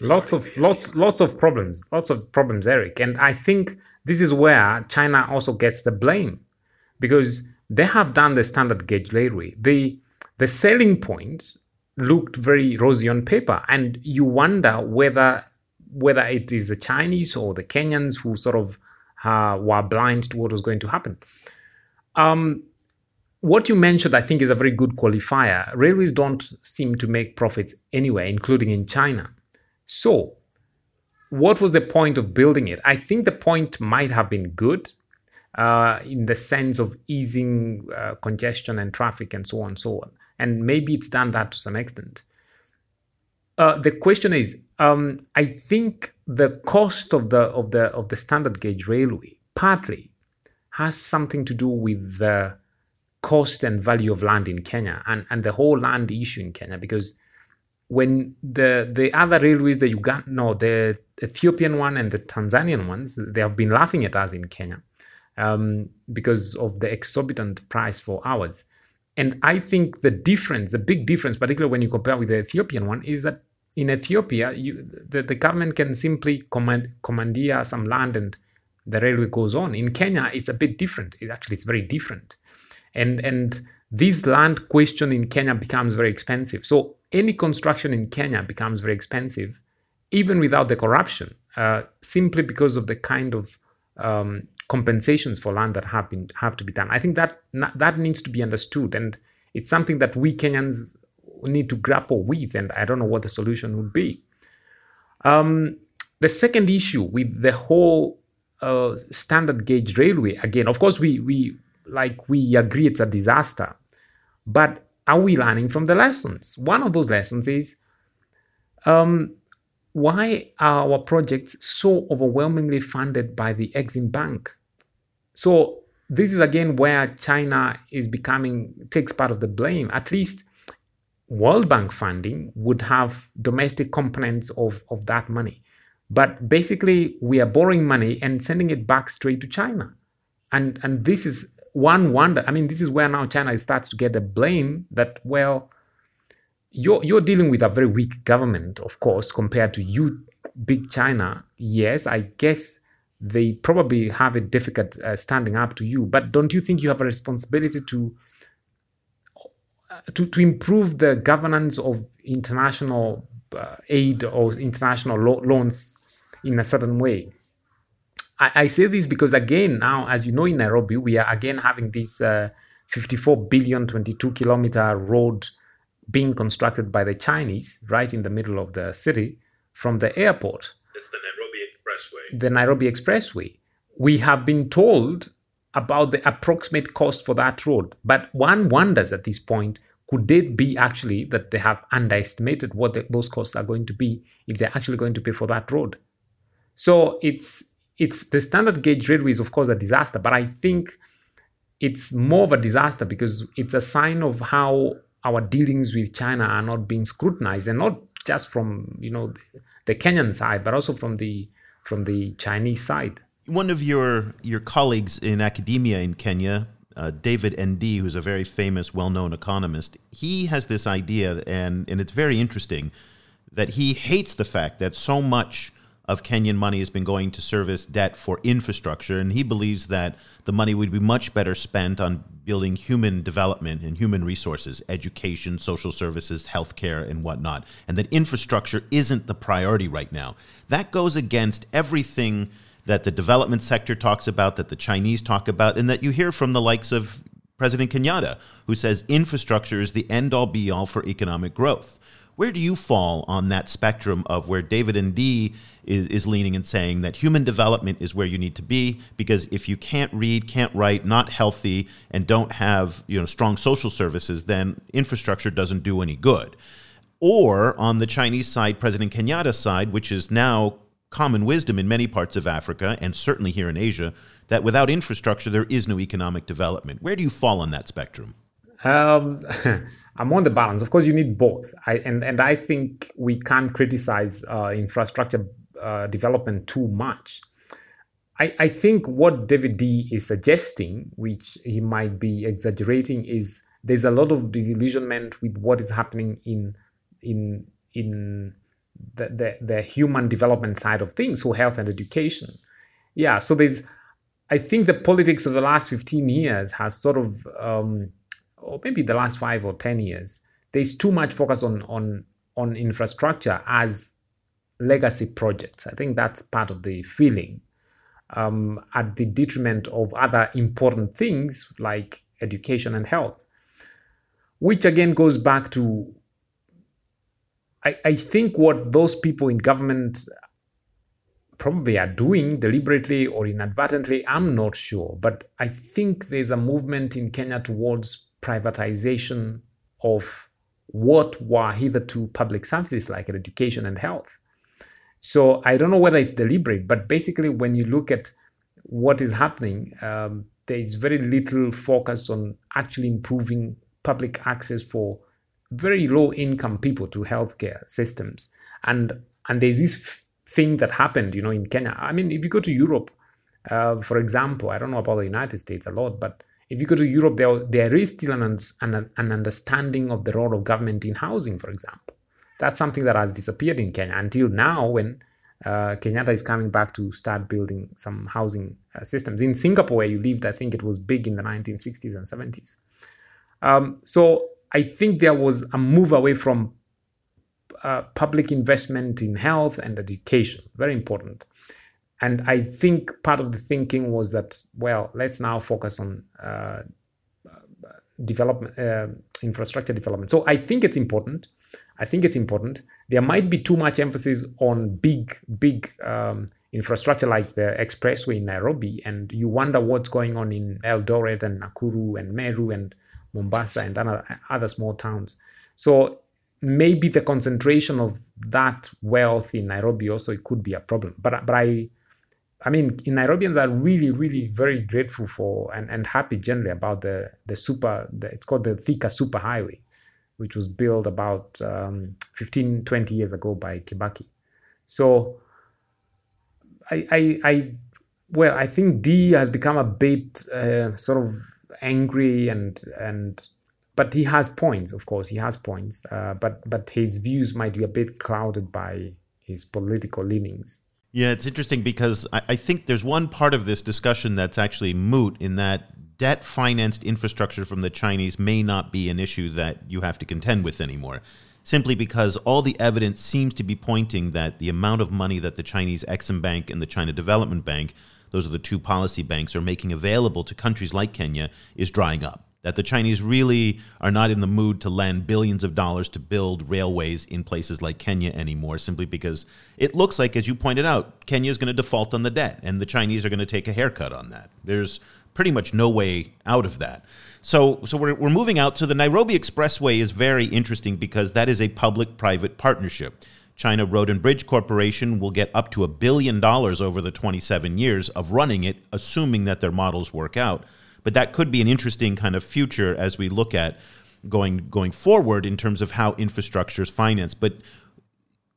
Lots of lots lots of problems, lots of problems, Eric, and I think this is where China also gets the blame because they have done the standard gauge railway. The the selling points looked very rosy on paper, and you wonder whether whether it is the Chinese or the Kenyans who sort of uh, were blind to what was going to happen. Um, what you mentioned, I think, is a very good qualifier. Railways don't seem to make profits anywhere, including in China. So, what was the point of building it? I think the point might have been good uh, in the sense of easing uh, congestion and traffic and so on and so on and maybe it's done that to some extent. Uh, the question is, um, I think the cost of the of the of the standard gauge railway partly has something to do with the cost and value of land in Kenya and, and the whole land issue in Kenya because when the the other railways, the Uganda, no, the Ethiopian one and the Tanzanian ones, they have been laughing at us in Kenya um, because of the exorbitant price for ours. And I think the difference, the big difference, particularly when you compare with the Ethiopian one, is that in Ethiopia, you, the, the government can simply command, commandeer some land and the railway goes on. In Kenya, it's a bit different. It actually, it's very different. And, and this land question in Kenya becomes very expensive. So any construction in Kenya becomes very expensive, even without the corruption, uh, simply because of the kind of um, compensations for land that have been have to be done. I think that that needs to be understood, and it's something that we Kenyans need to grapple with. And I don't know what the solution would be. Um, the second issue with the whole uh, standard gauge railway, again, of course, we we like we agree it's a disaster, but are we learning from the lessons? One of those lessons is um, why are our projects so overwhelmingly funded by the Exim Bank? So this is again where China is becoming takes part of the blame. At least World Bank funding would have domestic components of, of that money. But basically, we are borrowing money and sending it back straight to China. And, and this is one wonder. I mean, this is where now China starts to get the blame that, well, you're, you're dealing with a very weak government, of course, compared to you, big China. Yes, I guess they probably have it difficult uh, standing up to you. But don't you think you have a responsibility to uh, to, to improve the governance of international uh, aid or international lo- loans in a certain way? I, I, say this because again, now as you know, in Nairobi, we are again having this uh, 54 billion, 22 kilometer road being constructed by the Chinese right in the middle of the city from the airport. It's the Expressway. The Nairobi Expressway. We have been told about the approximate cost for that road, but one wonders at this point could it be actually that they have underestimated what the, those costs are going to be if they're actually going to pay for that road? So it's it's the standard gauge railway is of course a disaster, but I think it's more of a disaster because it's a sign of how our dealings with China are not being scrutinized, and not just from you know the, the Kenyan side, but also from the from the Chinese side. One of your your colleagues in academia in Kenya, uh, David Ndii, who's a very famous, well known economist, he has this idea, and, and it's very interesting, that he hates the fact that so much of Kenyan money has been going to service debt for infrastructure, and he believes that the money would be much better spent on building human development and human resources, education, social services, healthcare, and whatnot, and that infrastructure isn't the priority right now. That goes against everything that the development sector talks about, that the Chinese talk about, and that you hear from the likes of President Kenyatta, who says infrastructure is the end all be all for economic growth. Where do you fall on that spectrum of where David Ndii is, is leaning and saying that human development is where you need to be? Because if you can't read, can't write, not healthy, and don't have you know strong social services, then infrastructure doesn't do any good. Or on the Chinese side, President Kenyatta's side, which is now common wisdom in many parts of Africa and certainly here in Asia, that without infrastructure there is no economic development. Where do you fall on that spectrum? Um, I'm on the balance. Of course, you need both. I, and, and I think we can't criticize uh, infrastructure uh, development too much. I, I think what David Ndii is suggesting, which he might be exaggerating, is there's a lot of disillusionment with what is happening in in in the, the, the human development side of things, so health and education. Yeah, so there's I think the politics of the last 15 years has sort of um, or maybe the last five or 10 years, there's too much focus on, on, on infrastructure as legacy projects. I think that's part of the feeling um, at the detriment of other important things like education and health, which again goes back to I, I think what those people in government probably are doing deliberately or inadvertently, I'm not sure. But I think there's a movement in Kenya towards privatization of what were hitherto public services like education and health. So I don't know whether it's deliberate, but basically, when you look at what is happening, um, there is very little focus on actually improving public access for very low income people to healthcare systems. And and there's this thing that happened, you know, in Kenya. I mean, if you go to Europe, uh, for example, I don't know about the United States a lot, but if you go to Europe, there, there is still an, an, an understanding of the role of government in housing, for example. That's something that has disappeared in Kenya until now when uh, Kenyatta is coming back to start building some housing uh, systems. In Singapore, where you lived, I think it was big in the 1960s and 70s. Um, so I think there was a move away from uh, public investment in health and education, very important. And I think part of the thinking was that, well, let's now focus on uh, development, uh, infrastructure development. So I think it's important. I think it's important. There might be too much emphasis on big, big um, infrastructure like the expressway in Nairobi, and you wonder what's going on in Eldoret and Nakuru and Meru and Mombasa and other, other small towns. So maybe the concentration of that wealth in Nairobi also it could be a problem. But but I I mean, Nairobians are really, really very grateful for and, and happy generally about the the super. The, it's called the Thika Super Highway, which was built about um, 15, 20 years ago by Kibaki. So, I, I, I well, I think Ndii has become a bit uh, sort of angry and and but he has points of course he has points uh, but but his views might be a bit clouded by his political leanings yeah, it's interesting because I, I think there's one part of this discussion that's actually moot in that debt financed infrastructure from the Chinese may not be an issue that you have to contend with anymore. Simply because all the evidence seems to be pointing that the amount of money that the Chinese Exim Bank and the China Development Bank, those are the two policy banks, are making available to countries like Kenya is drying up that the Chinese really are not in the mood to lend billions of dollars to build railways in places like Kenya anymore, simply because it looks like, as you pointed out, Kenya is going to default on the debt, and the Chinese are going to take a haircut on that. There's pretty much no way out of that. So, so we're, we're moving out. So the Nairobi Expressway is very interesting because that is a public-private partnership. China Road and Bridge Corporation will get up to a billion dollars over the 27 years of running it, assuming that their models work out. But that could be an interesting kind of future as we look at going going forward in terms of how infrastructure is financed. But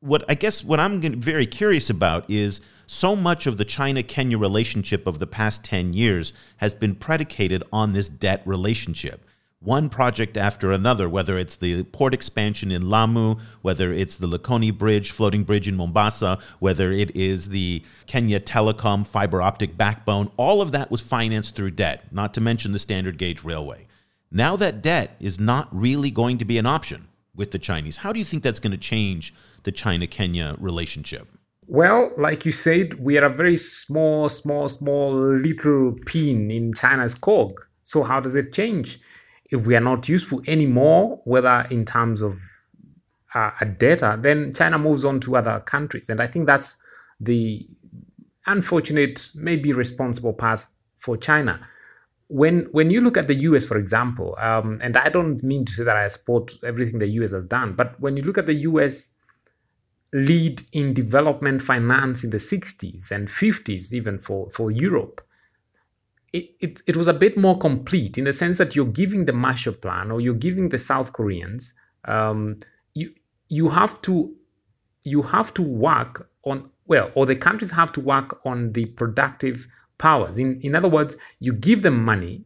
what I guess what I'm very curious about is so much of the China Kenya relationship of the past 10 years has been predicated on this debt relationship. One project after another, whether it's the port expansion in Lamu, whether it's the Likoni Bridge, floating bridge in Mombasa, whether it is the Kenya Telecom fiber optic backbone, all of that was financed through debt, not to mention the standard gauge railway. Now that debt is not really going to be an option with the Chinese. How do you think that's going to change the China Kenya relationship? Well, like you said, we are a very small, small, small little pin in China's cog. So, how does it change? If we are not useful anymore, whether in terms of uh, data, then China moves on to other countries. And I think that's the unfortunate, maybe responsible part for China. When when you look at the US, for example, um, and I don't mean to say that I support everything the US has done, but when you look at the US lead in development finance in the 60s and 50s, even for, for Europe, it, it, it was a bit more complete in the sense that you're giving the Marshall Plan or you're giving the South Koreans, um, you, you have to you have to work on well, or the countries have to work on the productive powers. In in other words, you give them money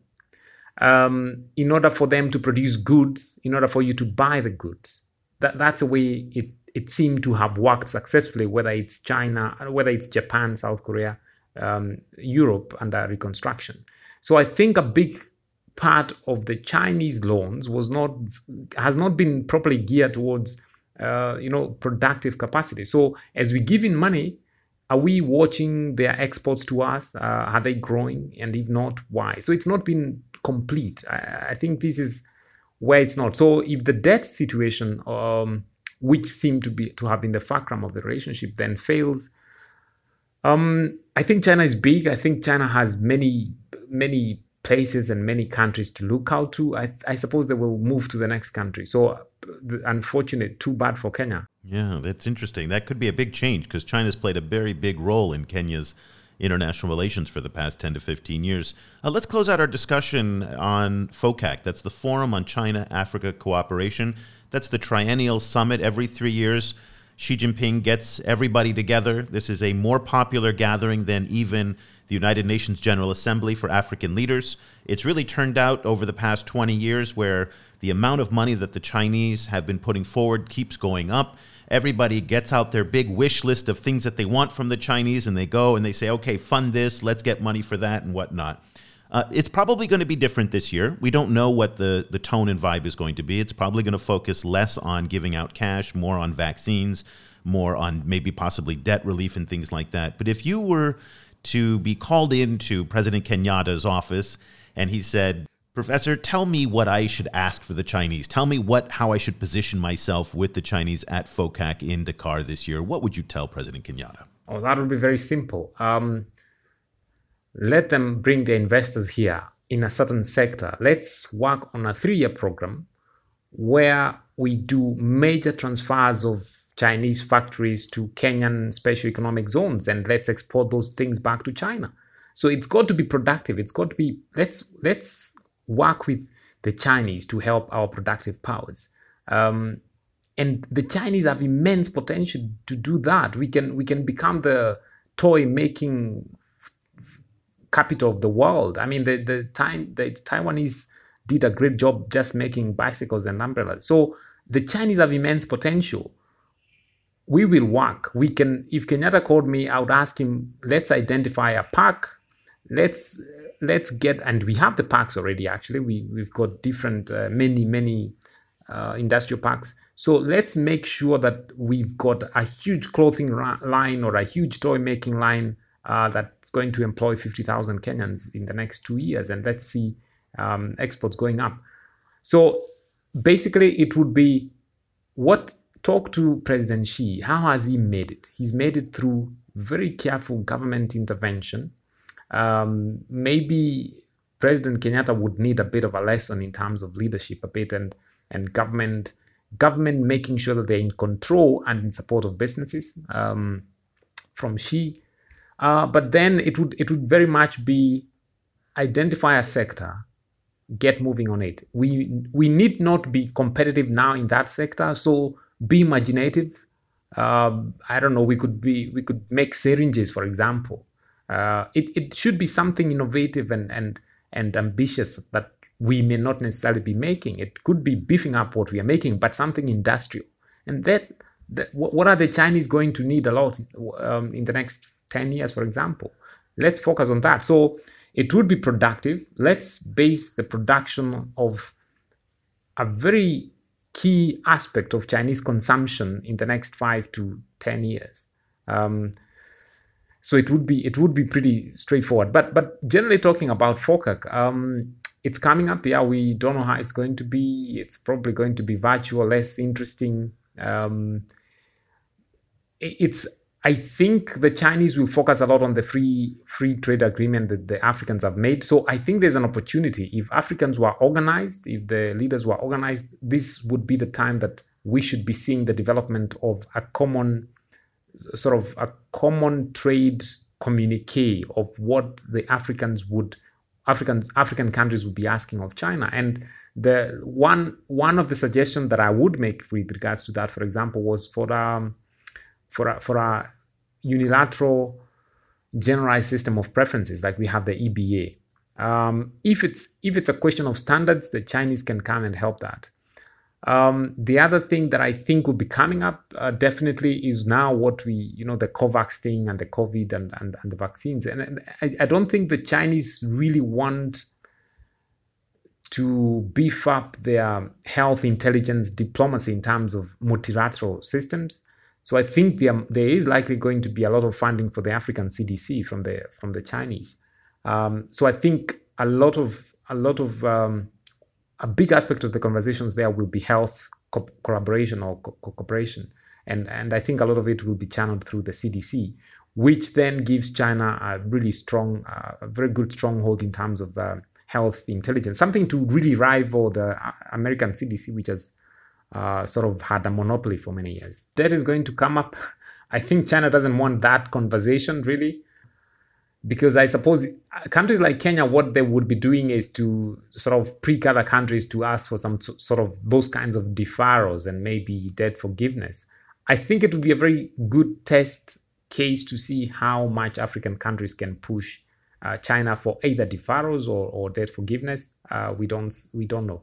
um, in order for them to produce goods, in order for you to buy the goods. That that's the way it it seemed to have worked successfully, whether it's China, whether it's Japan, South Korea, um, Europe under reconstruction. So I think a big part of the Chinese loans was not has not been properly geared towards uh, you know productive capacity. So as we give in money, are we watching their exports to us? Uh, are they growing? And if not, why? So it's not been complete. I, I think this is where it's not. So if the debt situation um, which seem to be to have been the fulcrum of the relationship, then fails. Um, I think China is big. I think China has many many places and many countries to look out to. I, I suppose they will move to the next country. So unfortunate, too bad for Kenya. Yeah, that's interesting. That could be a big change because China's played a very big role in Kenya's international relations for the past 10 to 15 years. Uh, let's close out our discussion on FOCAC. That's the Forum on China Africa Cooperation. That's the triennial summit every three years. Xi Jinping gets everybody together. This is a more popular gathering than even the United Nations General Assembly for African leaders. It's really turned out over the past 20 years where the amount of money that the Chinese have been putting forward keeps going up. Everybody gets out their big wish list of things that they want from the Chinese and they go and they say, okay, fund this, let's get money for that and whatnot. Uh, it's probably going to be different this year. We don't know what the, the tone and vibe is going to be. It's probably going to focus less on giving out cash, more on vaccines, more on maybe possibly debt relief and things like that. But if you were to be called into President Kenyatta's office and he said, Professor, tell me what I should ask for the Chinese. Tell me what how I should position myself with the Chinese at FOCAC in Dakar this year. What would you tell President Kenyatta? Oh, that would be very simple. Um, let them bring their investors here in a certain sector. Let's work on a three year program where we do major transfers of Chinese factories to Kenyan special economic zones and let's export those things back to China. So it's got to be productive. It's got to be let's let's work with the Chinese to help our productive powers. Um, and the Chinese have immense potential to do that. We can we can become the toy making capital of the world. I mean, the the time the Taiwanese did a great job just making bicycles and umbrellas. So the Chinese have immense potential. We will work. We can. If Kenyatta called me, I would ask him. Let's identify a park. Let's let's get and we have the parks already. Actually, we we've got different uh, many many uh, industrial parks. So let's make sure that we've got a huge clothing line or a huge toy making line uh, that's going to employ 50,000 Kenyans in the next two years. And let's see um, exports going up. So basically, it would be what talk to President Xi. How has he made it? He's made it through very careful government intervention. Um, maybe President Kenyatta would need a bit of a lesson in terms of leadership a bit and and government government making sure that they're in control and in support of businesses. Um, from Xi, uh, but then it would it would very much be identify a sector, get moving on it. We we need not be competitive now in that sector. So be imaginative, Um, I don't know. We could be we could make syringes, for example. Uh, it it should be something innovative and and and ambitious that we may not necessarily be making. It could be beefing up what we are making, but something industrial. And that, that what are the Chinese going to need a lot um, in the next 10 years, for example? Let's focus on that. So it would be productive. Let's base the production of a very key aspect of Chinese consumption in the next five to 10 years. Um, so it would be it would be pretty straightforward. But but generally talking about FOCAC, um, it's coming up. Yeah, we don't know how it's going to be. It's probably going to be virtual, less interesting. Um, it's I think the Chinese will focus a lot on the free free trade agreement that the Africans have made. So I think there's an opportunity. If Africans were organized, if the leaders were organized, this would be the time that we should be seeing the development of a common sort of a common trade communique of what the Africans would African African countries would be asking of China. And the one one of the suggestions that I would make with regards to that, for example, was for um for a, for a unilateral generalized system of preferences like we have the EBA. Um, if it's if it's a question of standards, the Chinese can come and help that. Um, the other thing that I think will be coming up uh, definitely is now what we, you know, the COVAX thing and the COVID and, and, and the vaccines. And, and I, I, don't think the Chinese really want to beef up their health intelligence diplomacy in terms of multilateral systems. So I think there, there is likely going to be a lot of funding for the African CDC from the from the Chinese. Um, so I think a lot of a lot of um, a big aspect of the conversations there will be health co- collaboration or co- cooperation. And, and I think a lot of it will be channeled through the CDC, which then gives China a really strong, uh, a very good stronghold in terms of uh, health intelligence, something to really rival the uh, American CDC, which has uh, sort of had a monopoly for many years. That is going to come up. I think China doesn't want that conversation really because I suppose countries like Kenya, what they would be doing is to sort of prick other countries to ask for some sort of those kinds of deferrals and maybe debt forgiveness. I think it would be a very good test case to see how much African countries can push uh, China for either deferrals or, or debt forgiveness. Uh, we don't we don't know.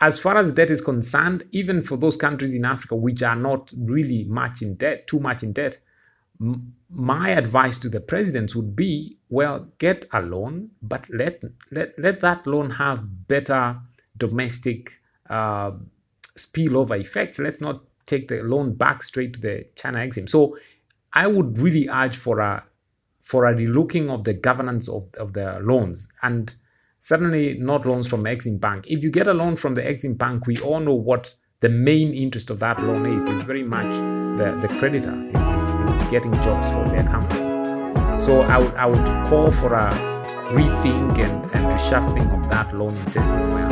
As far as debt is concerned, even for those countries in Africa which are not really much in debt, too much in debt, my advice to the presidents would be well get a loan but let let, let that loan have better domestic uh, spillover effects. Let's not take the loan back straight to the china exim. So i would really urge for a for a relooking of the governance of, of the loans. And certainly not loans from exim bank if you get a loan from the exim bank we all know what the main interest of that loan is It's very much the, the creditor is, getting jobs for their companies. So I would, I would call for a rethink and, and reshuffling of that loaning system where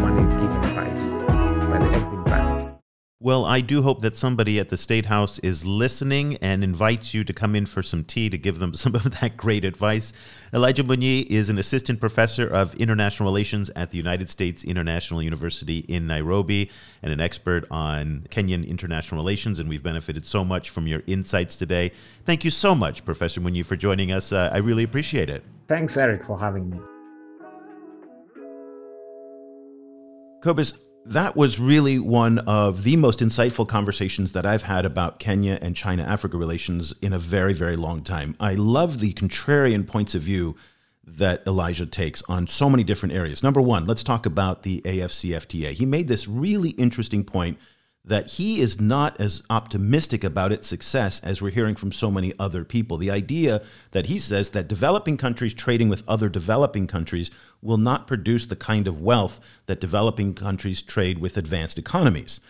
money is given by the, by the exim banks. Well, I do hope that somebody at the State House is listening and invites you to come in for some tea to give them some of that great advice. Elijah Munyi is an assistant professor of international relations at the United States International University in Nairobi and an expert on Kenyan international relations, and we've benefited so much from your insights today. Thank you so much, Professor Munyi, for joining us. Uh, I really appreciate it. Thanks, Eric, for having me. Cobus, that was really one of the most insightful conversations that I've had about Kenya and China Africa relations in a very, very long time. I love the contrarian points of view that Elijah takes on so many different areas. Number one, let's talk about the AFCFTA. He made this really interesting point that he is not as optimistic about its success as we're hearing from so many other people. The idea that he says that developing countries trading with other developing countries will not produce the kind of wealth that developing countries trade with advanced economies.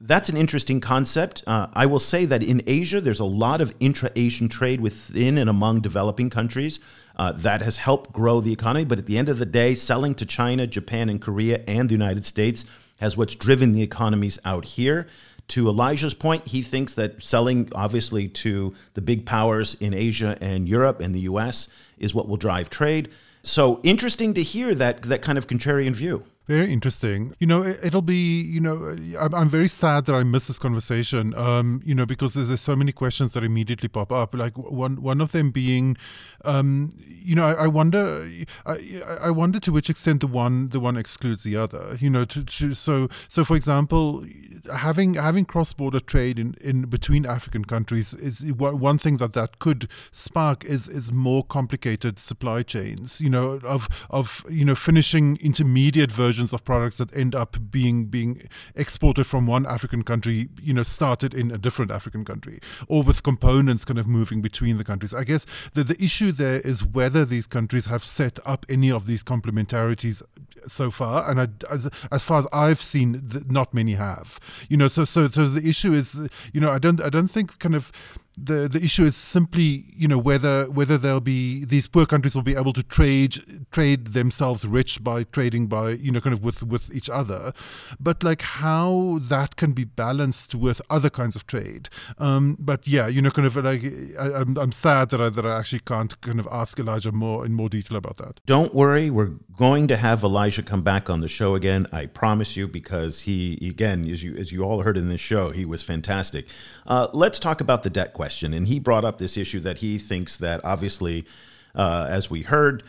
That's an interesting concept. Uh, I will say that in Asia, there's a lot of intra Asian trade within and among developing countries. Uh, that has helped grow the economy. But at the end of the day, selling to China, Japan, and Korea and the United States has what's driven the economies out here. To Elijah's point, he thinks that selling, obviously, to the big powers in Asia and Europe and the US is what will drive trade. So interesting to hear that, that kind of contrarian view. Very interesting. You know, it, will be, you know, I'm, I'm, very sad that I missed this conversation, um, you know, because there's, there's, so many questions that immediately pop up. Like one one of them being, um, you know, I, I wonder, I, I, wonder to which extent the one the one excludes the other. You know, to, to so so for example, having having cross border trade in, in between African countries is one thing that that could spark is is more complicated supply chains. You know, of of you know finishing intermediate versions of products that end up being being exported from one African country, you know, started in a different African country, or with components kind of moving between the countries. I guess the the issue there is whether these countries have set up any of these complementarities so far, and I, as, as far as I've seen, not many have. You know, so so so the issue is, you know, I don't I don't think kind of the the issue is simply you know whether whether there'll be these poor countries will be able to trade trade themselves rich by trading by you know kind of with with each other. But like how that can be balanced with other kinds of trade. Um, but yeah you know kind of like I, am I'm, I'm sad that I that I actually can't kind of ask Elijah more in more detail about that. Don't worry. We're going to have Elijah come back on the show again I promise you because he again as you as you all heard in this show he was fantastic. Uh, let's talk about the debt question question. And he brought up this issue that he thinks that obviously, uh, as we heard,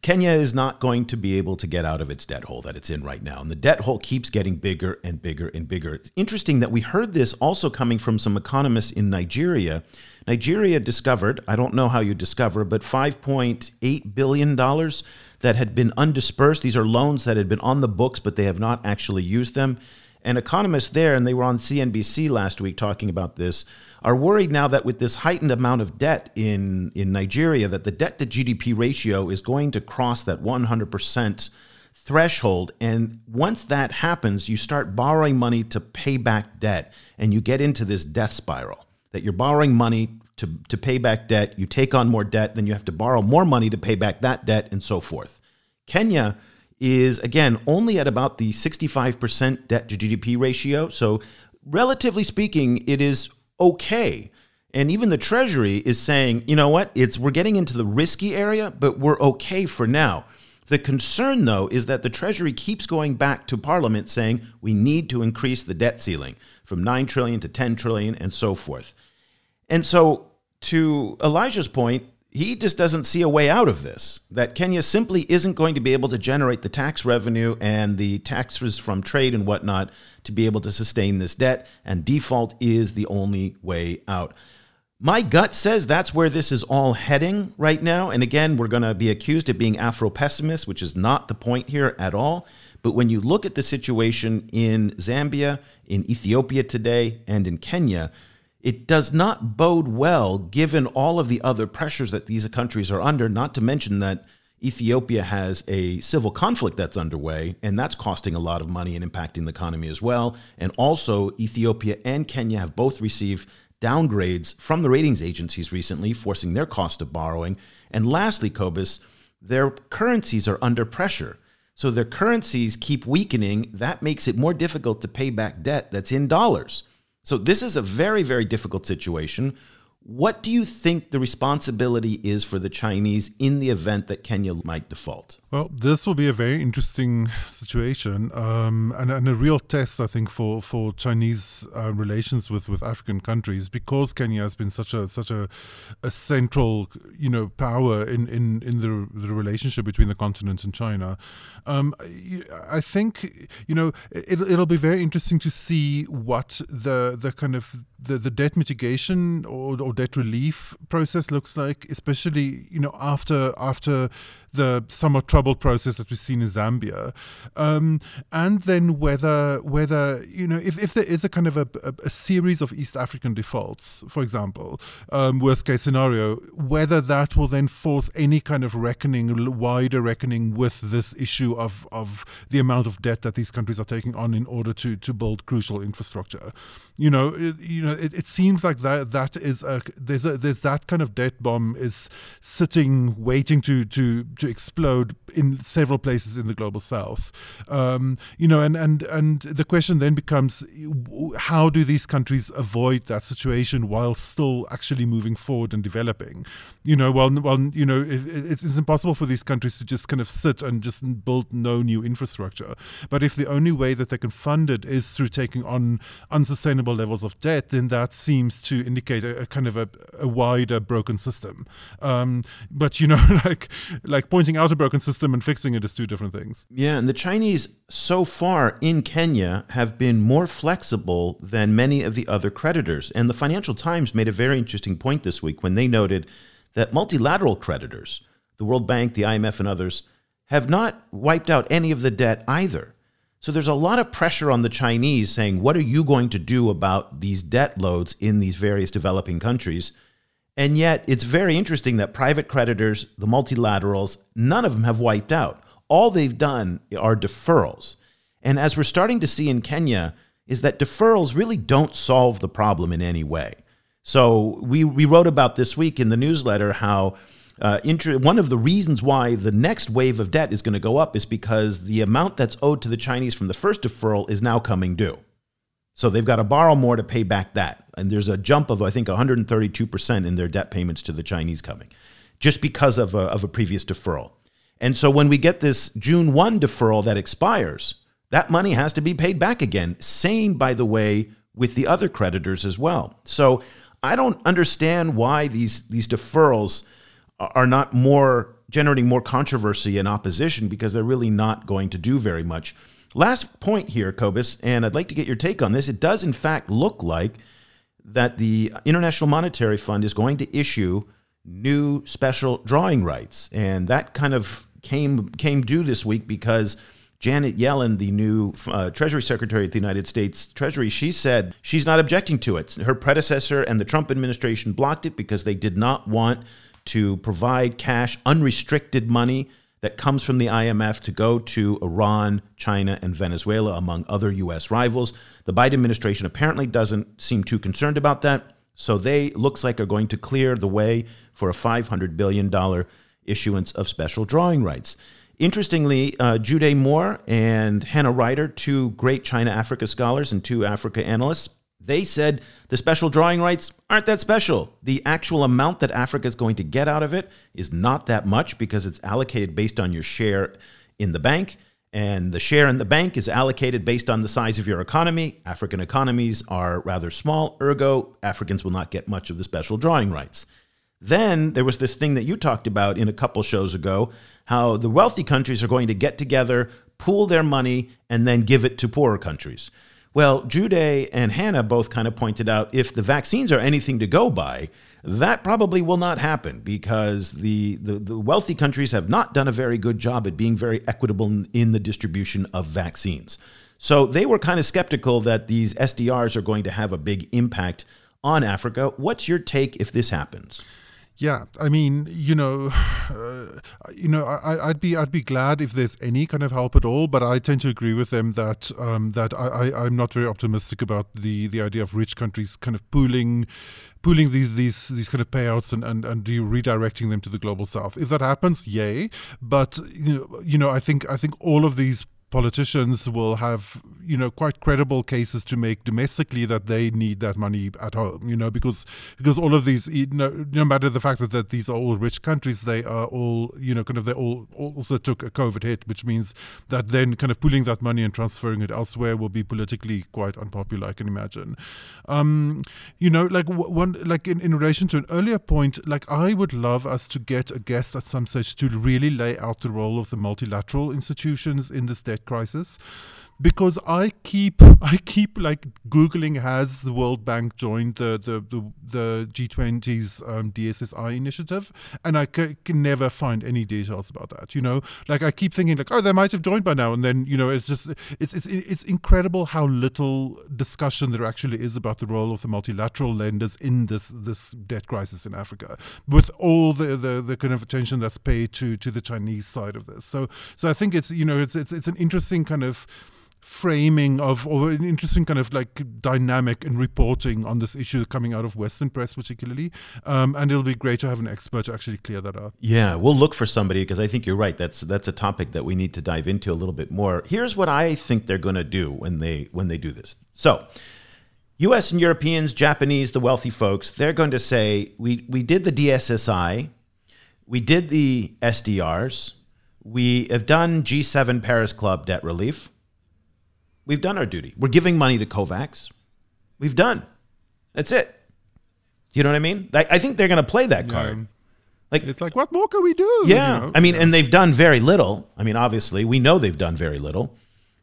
Kenya is not going to be able to get out of its debt hole that it's in right now. And the debt hole keeps getting bigger and bigger and bigger. It's interesting that we heard this also coming from some economists in Nigeria. Nigeria discovered, I don't know how you discover, but $5.8 billion that had been undispersed. These are loans that had been on the books, but they have not actually used them. And economists there, and they were on CNBC last week talking about this, are worried now that with this heightened amount of debt in, in Nigeria, that the debt to GDP ratio is going to cross that 100% threshold. And once that happens, you start borrowing money to pay back debt, and you get into this death spiral that you're borrowing money to, to pay back debt, you take on more debt, then you have to borrow more money to pay back that debt, and so forth. Kenya is, again, only at about the 65% debt to GDP ratio. So, relatively speaking, it is okay. And even the Treasury is saying, you know what, it's we're getting into the risky area, but we're okay for now. The concern, though, is that the Treasury keeps going back to Parliament saying we need to increase the debt ceiling from 9 trillion to 10 trillion and so forth. And so, to Elijah's point, he just doesn't see a way out of this. That Kenya simply isn't going to be able to generate the tax revenue and the taxes from trade and whatnot to be able to sustain this debt, and default is the only way out. My gut says that's where this is all heading right now. And again, we're going to be accused of being Afro pessimist, which is not the point here at all. But when you look at the situation in Zambia, in Ethiopia today, and in Kenya, it does not bode well given all of the other pressures that these countries are under, not to mention that Ethiopia has a civil conflict that's underway, and that's costing a lot of money and impacting the economy as well. And also, Ethiopia and Kenya have both received downgrades from the ratings agencies recently, forcing their cost of borrowing. And lastly, Cobus, their currencies are under pressure. So their currencies keep weakening. That makes it more difficult to pay back debt that's in dollars. So this is a very, very difficult situation. What do you think the responsibility is for the Chinese in the event that Kenya might default? Well, this will be a very interesting situation um, and, and, a real test, I think, for for Chinese uh, relations with, with African countries because Kenya has been such a such a, a central, you know, power in, in, in the, the relationship between the continent and China. Um, I think you know it, it'll be very interesting to see what the the kind of the, the debt mitigation or, or debt relief process looks like, especially you know after after the somewhat troubled process that we've seen in Zambia, um, and then whether whether you know if, if there is a kind of a, a, a series of East African defaults, for example, um, worst case scenario, whether that will then force any kind of reckoning, wider reckoning with this issue of of the amount of debt that these countries are taking on in order to to build crucial infrastructure. You know, it, you know, it, it seems like that that is a there's a there's that kind of debt bomb is sitting waiting to to to explode in several places in the global south. Um, you know, and, and, and the question then becomes how do these countries avoid that situation while still actually moving forward and developing? You know, well, well you know, it, it's, it's impossible for these countries to just kind of sit and just build no new infrastructure. But if the only way that they can fund it is through taking on unsustainable levels of debt, then that seems to indicate a, a kind of a, a wider broken system. Um, but you know, like like pointing out a broken system and fixing it is two different things. Yeah, and the Chinese so far in Kenya have been more flexible than many of the other creditors. And the Financial Times made a very interesting point this week when they noted that multilateral creditors, the World Bank, the IMF, and others, have not wiped out any of the debt either. So there's a lot of pressure on the Chinese saying, what are you going to do about these debt loads in these various developing countries? And yet, it's very interesting that private creditors, the multilaterals, none of them have wiped out. All they've done are deferrals. And as we're starting to see in Kenya, is that deferrals really don't solve the problem in any way. So we, we wrote about this week in the newsletter how uh, inter- one of the reasons why the next wave of debt is going to go up is because the amount that's owed to the Chinese from the first deferral is now coming due. So they've got to borrow more to pay back that. And there's a jump of, I think, 132% in their debt payments to the Chinese coming, just because of a, of a previous deferral. And so when we get this June 1 deferral that expires, that money has to be paid back again. Same, by the way, with the other creditors as well. So I don't understand why these, these deferrals are not more generating more controversy and opposition because they're really not going to do very much. Last point here, Cobus, and I'd like to get your take on this. It does, in fact, look like that the International Monetary Fund is going to issue new special drawing rights, and that kind of came came due this week because Janet Yellen, the new uh, Treasury Secretary of the United States Treasury, she said she's not objecting to it. Her predecessor and the Trump administration blocked it because they did not want to provide cash, unrestricted money that comes from the IMF to go to Iran, China, and Venezuela, among other U.S. rivals. The Biden administration apparently doesn't seem too concerned about that. So they looks like are going to clear the way for a $500 billion issuance of special drawing rights. Interestingly, uh, Gyude Moore and Hannah Ryder, two great China Africa scholars and two Africa analysts, they said the special drawing rights aren't that special. The actual amount that Africa is going to get out of it is not that much because it's allocated based on your share in the bank. And the share in the bank is allocated based on the size of your economy. African economies are rather small, ergo, Africans will not get much of the special drawing rights. Then there was this thing that you talked about in a couple shows ago how the wealthy countries are going to get together, pool their money, and then give it to poorer countries. Well, Gyude and Hannah both kind of pointed out if the vaccines are anything to go by, that probably will not happen because the, the, the, wealthy countries have not done a very good job at being very equitable in the distribution of vaccines. So they were kind of skeptical that these SDRs are going to have a big impact on Africa. What's your take if this happens? Yeah, I mean, you know, uh, you know, I, would be I'd be glad if there's any kind of help at all, but I tend to agree with them that um, that I, I am not very optimistic about the the idea of rich countries kind of pooling pooling these these these kind of payouts and and and redirecting them to the global south. If that happens, yay! But you know, you know, I think I think all of these politicians will have you know quite credible cases to make domestically that they need that money at home you know because because all of these you know, no matter the fact that, that these are all rich countries they are all you know kind of they all also took a covid hit which means that then kind of pulling that money and transferring it elsewhere will be politically quite unpopular i can imagine. Um you know like one like in, in relation to an earlier point like i would love us to get a guest at some stage to really lay out the role of the multilateral institutions in this debt crisis because I keep I keep like googling has the World Bank joined the the the, the G20's um, DSSI initiative, and I c- can never find any details about that. You know, like I keep thinking like oh they might have joined by now, and then you know it's just it's it's it's incredible how little discussion there actually is about the role of the multilateral lenders in this this debt crisis in Africa, with all the the, the kind of attention that's paid to to the Chinese side of this. So so I think it's you know it's it's it's an interesting kind of framing of, or an interesting kind of like dynamic in reporting on this issue coming out of Western press, particularly. Um, and it'll be great to have an expert to actually clear that up. Yeah, we'll look for somebody because I think you're right. That's that's a topic that we need to dive into a little bit more. Here's what I think they're going to do when they when they do this. So. US and Europeans, Japanese, the wealthy folks, they're going to say, we, we did the DSSI, we did the SDRs, we have done G7 Paris Club debt relief. We've done our duty. We're giving money to COVAX. We've done. That's it. You know what I mean? I, I think they're going to play that card. Yeah. Like It's like, what more can we do? yeah. You know? I mean, and they've done very little. I mean, obviously, we know they've done very little.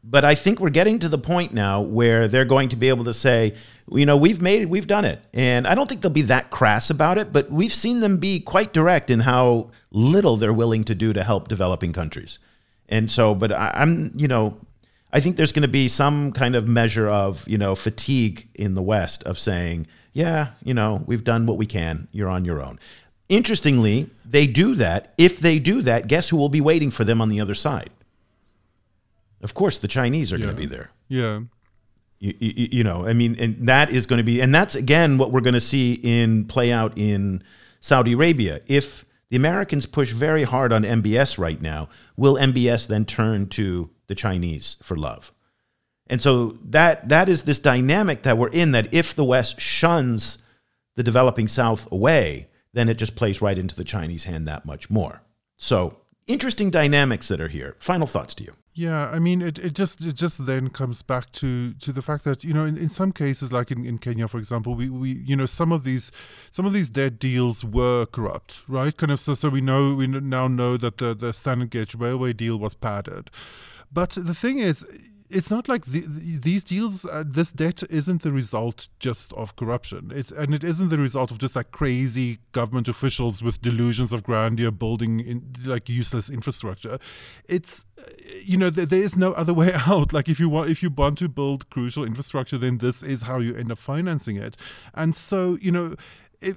But I think we're getting to the point now where they're going to be able to say, you know, we've made it, we've done it. And I don't think they'll be that crass about it, but we've seen them be quite direct in how little they're willing to do to help developing countries. And so, but I, I'm, you know, I think there's going to be some kind of measure of, you know, fatigue in the West of saying, yeah, you know, we've done what we can. You're on your own. Interestingly, they do that. If they do that, guess who will be waiting for them on the other side? Of course, the Chinese are going to be there. yeah. You, you, you know, I mean, and that is going to be, and that's again what we're going to see in play out in Saudi Arabia. If the Americans push very hard on MBS right now, will MBS then turn to the Chinese for love? And so that that is this dynamic that we're in. That if the West shuns the developing South away, then it just plays right into the Chinese hand that much more. So interesting dynamics that are here. Final thoughts to you. Yeah, I mean, it, it just it just then comes back to to the fact that you know in, in some cases, like in, in Kenya, for example, we, we you know some of these some of these dead deals were corrupt, right? Kind of so so we know we now know that the the standard gauge railway deal was padded, but the thing is. It's not like the, the, these deals. Uh, this debt isn't the result just of corruption. It's and it isn't the result of just like crazy government officials with delusions of grandeur building in, like useless infrastructure. It's uh, you know there, there is no other way out. Like if you want if you want to build crucial infrastructure, then this is how you end up financing it. And so you know it,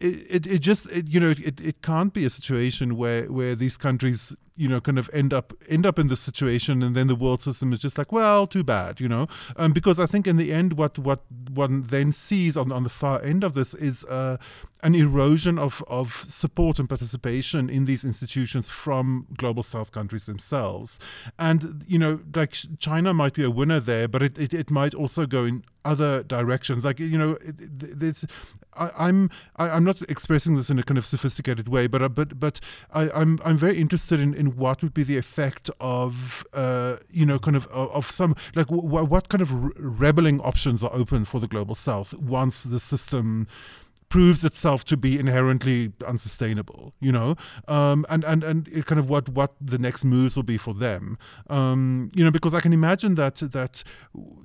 it, it just it, you know it, it can't be a situation where where these countries you know kind of end up end up in this situation and then the world system is just like well too bad you know? Um, because I think in the end what what one then sees on on the far end of this is uh, an erosion of of support and participation in these institutions from global south countries themselves. And you know like China might be a winner there but it, it, it might also go in other directions. Like you know it, it, it's I, I'm I, I'm not expressing this in a kind of sophisticated way, but uh, but but I, I'm I'm very interested in, in what would be the effect of uh, you know kind of of, some like w- what kind of re- rebelling options are open for the global south once the system proves itself to be inherently unsustainable, you know, um, and and and kind of what what the next moves will be for them, um, you know, because I can imagine that that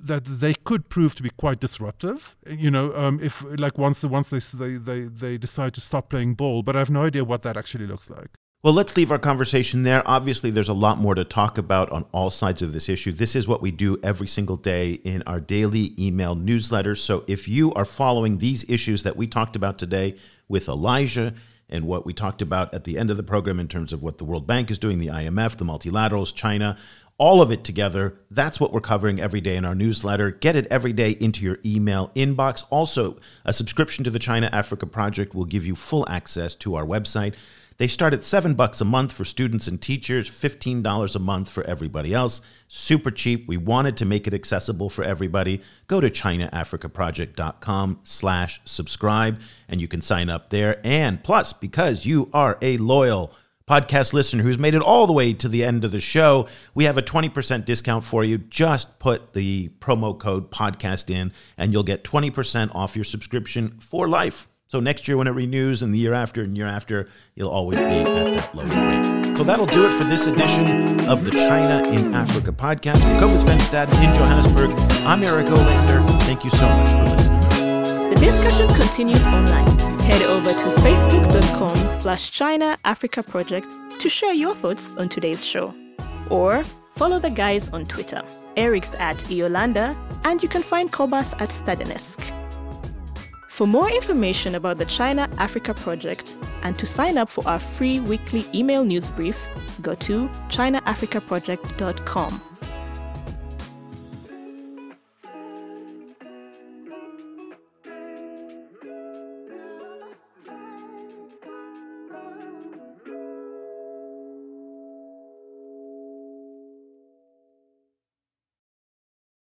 that they could prove to be quite disruptive, you know, um, if like once once they they they they decide to stop playing ball, but I have no idea what that actually looks like. Well, let's leave our conversation there. Obviously, there's a lot more to talk about on all sides of this issue. This is what we do every single day in our daily email newsletters. So if you are following these issues that we talked about today with Elijah and what we talked about at the end of the program in terms of what the World Bank is doing, the IMF, the multilaterals, China, all of it together. That's what we're covering every day in our newsletter. Get it every day into your email inbox. Also, a subscription to the China Africa Project will give you full access to our website. They start at seven bucks a month for students and teachers, $15 a month for everybody else. Super cheap. We wanted to make it accessible for everybody. Go to ChinaAfricaProject.com slash subscribe and you can sign up there. And plus, because you are a loyal podcast listener who's made it all the way to the end of the show, we have a 20% discount for you. Just put the promo code podcast in and you'll get 20% off your subscription for life. So next year when it renews and the year after and year after, you'll always be at that lower rate. So that'll do it for this edition of the China in Africa podcast. For Cobus van Staden in Johannesburg, I'm Eric Olander. Thank you so much for listening. The discussion continues online. Head over to facebook.com slash China Africa Project to share your thoughts on today's show. Or follow the guys on Twitter. Eric's at eolander, and you can find Cobus at Stadenesque. For more information about the China Africa Project and to sign up for our free weekly email news brief, go to ChinaAfricaProject.com.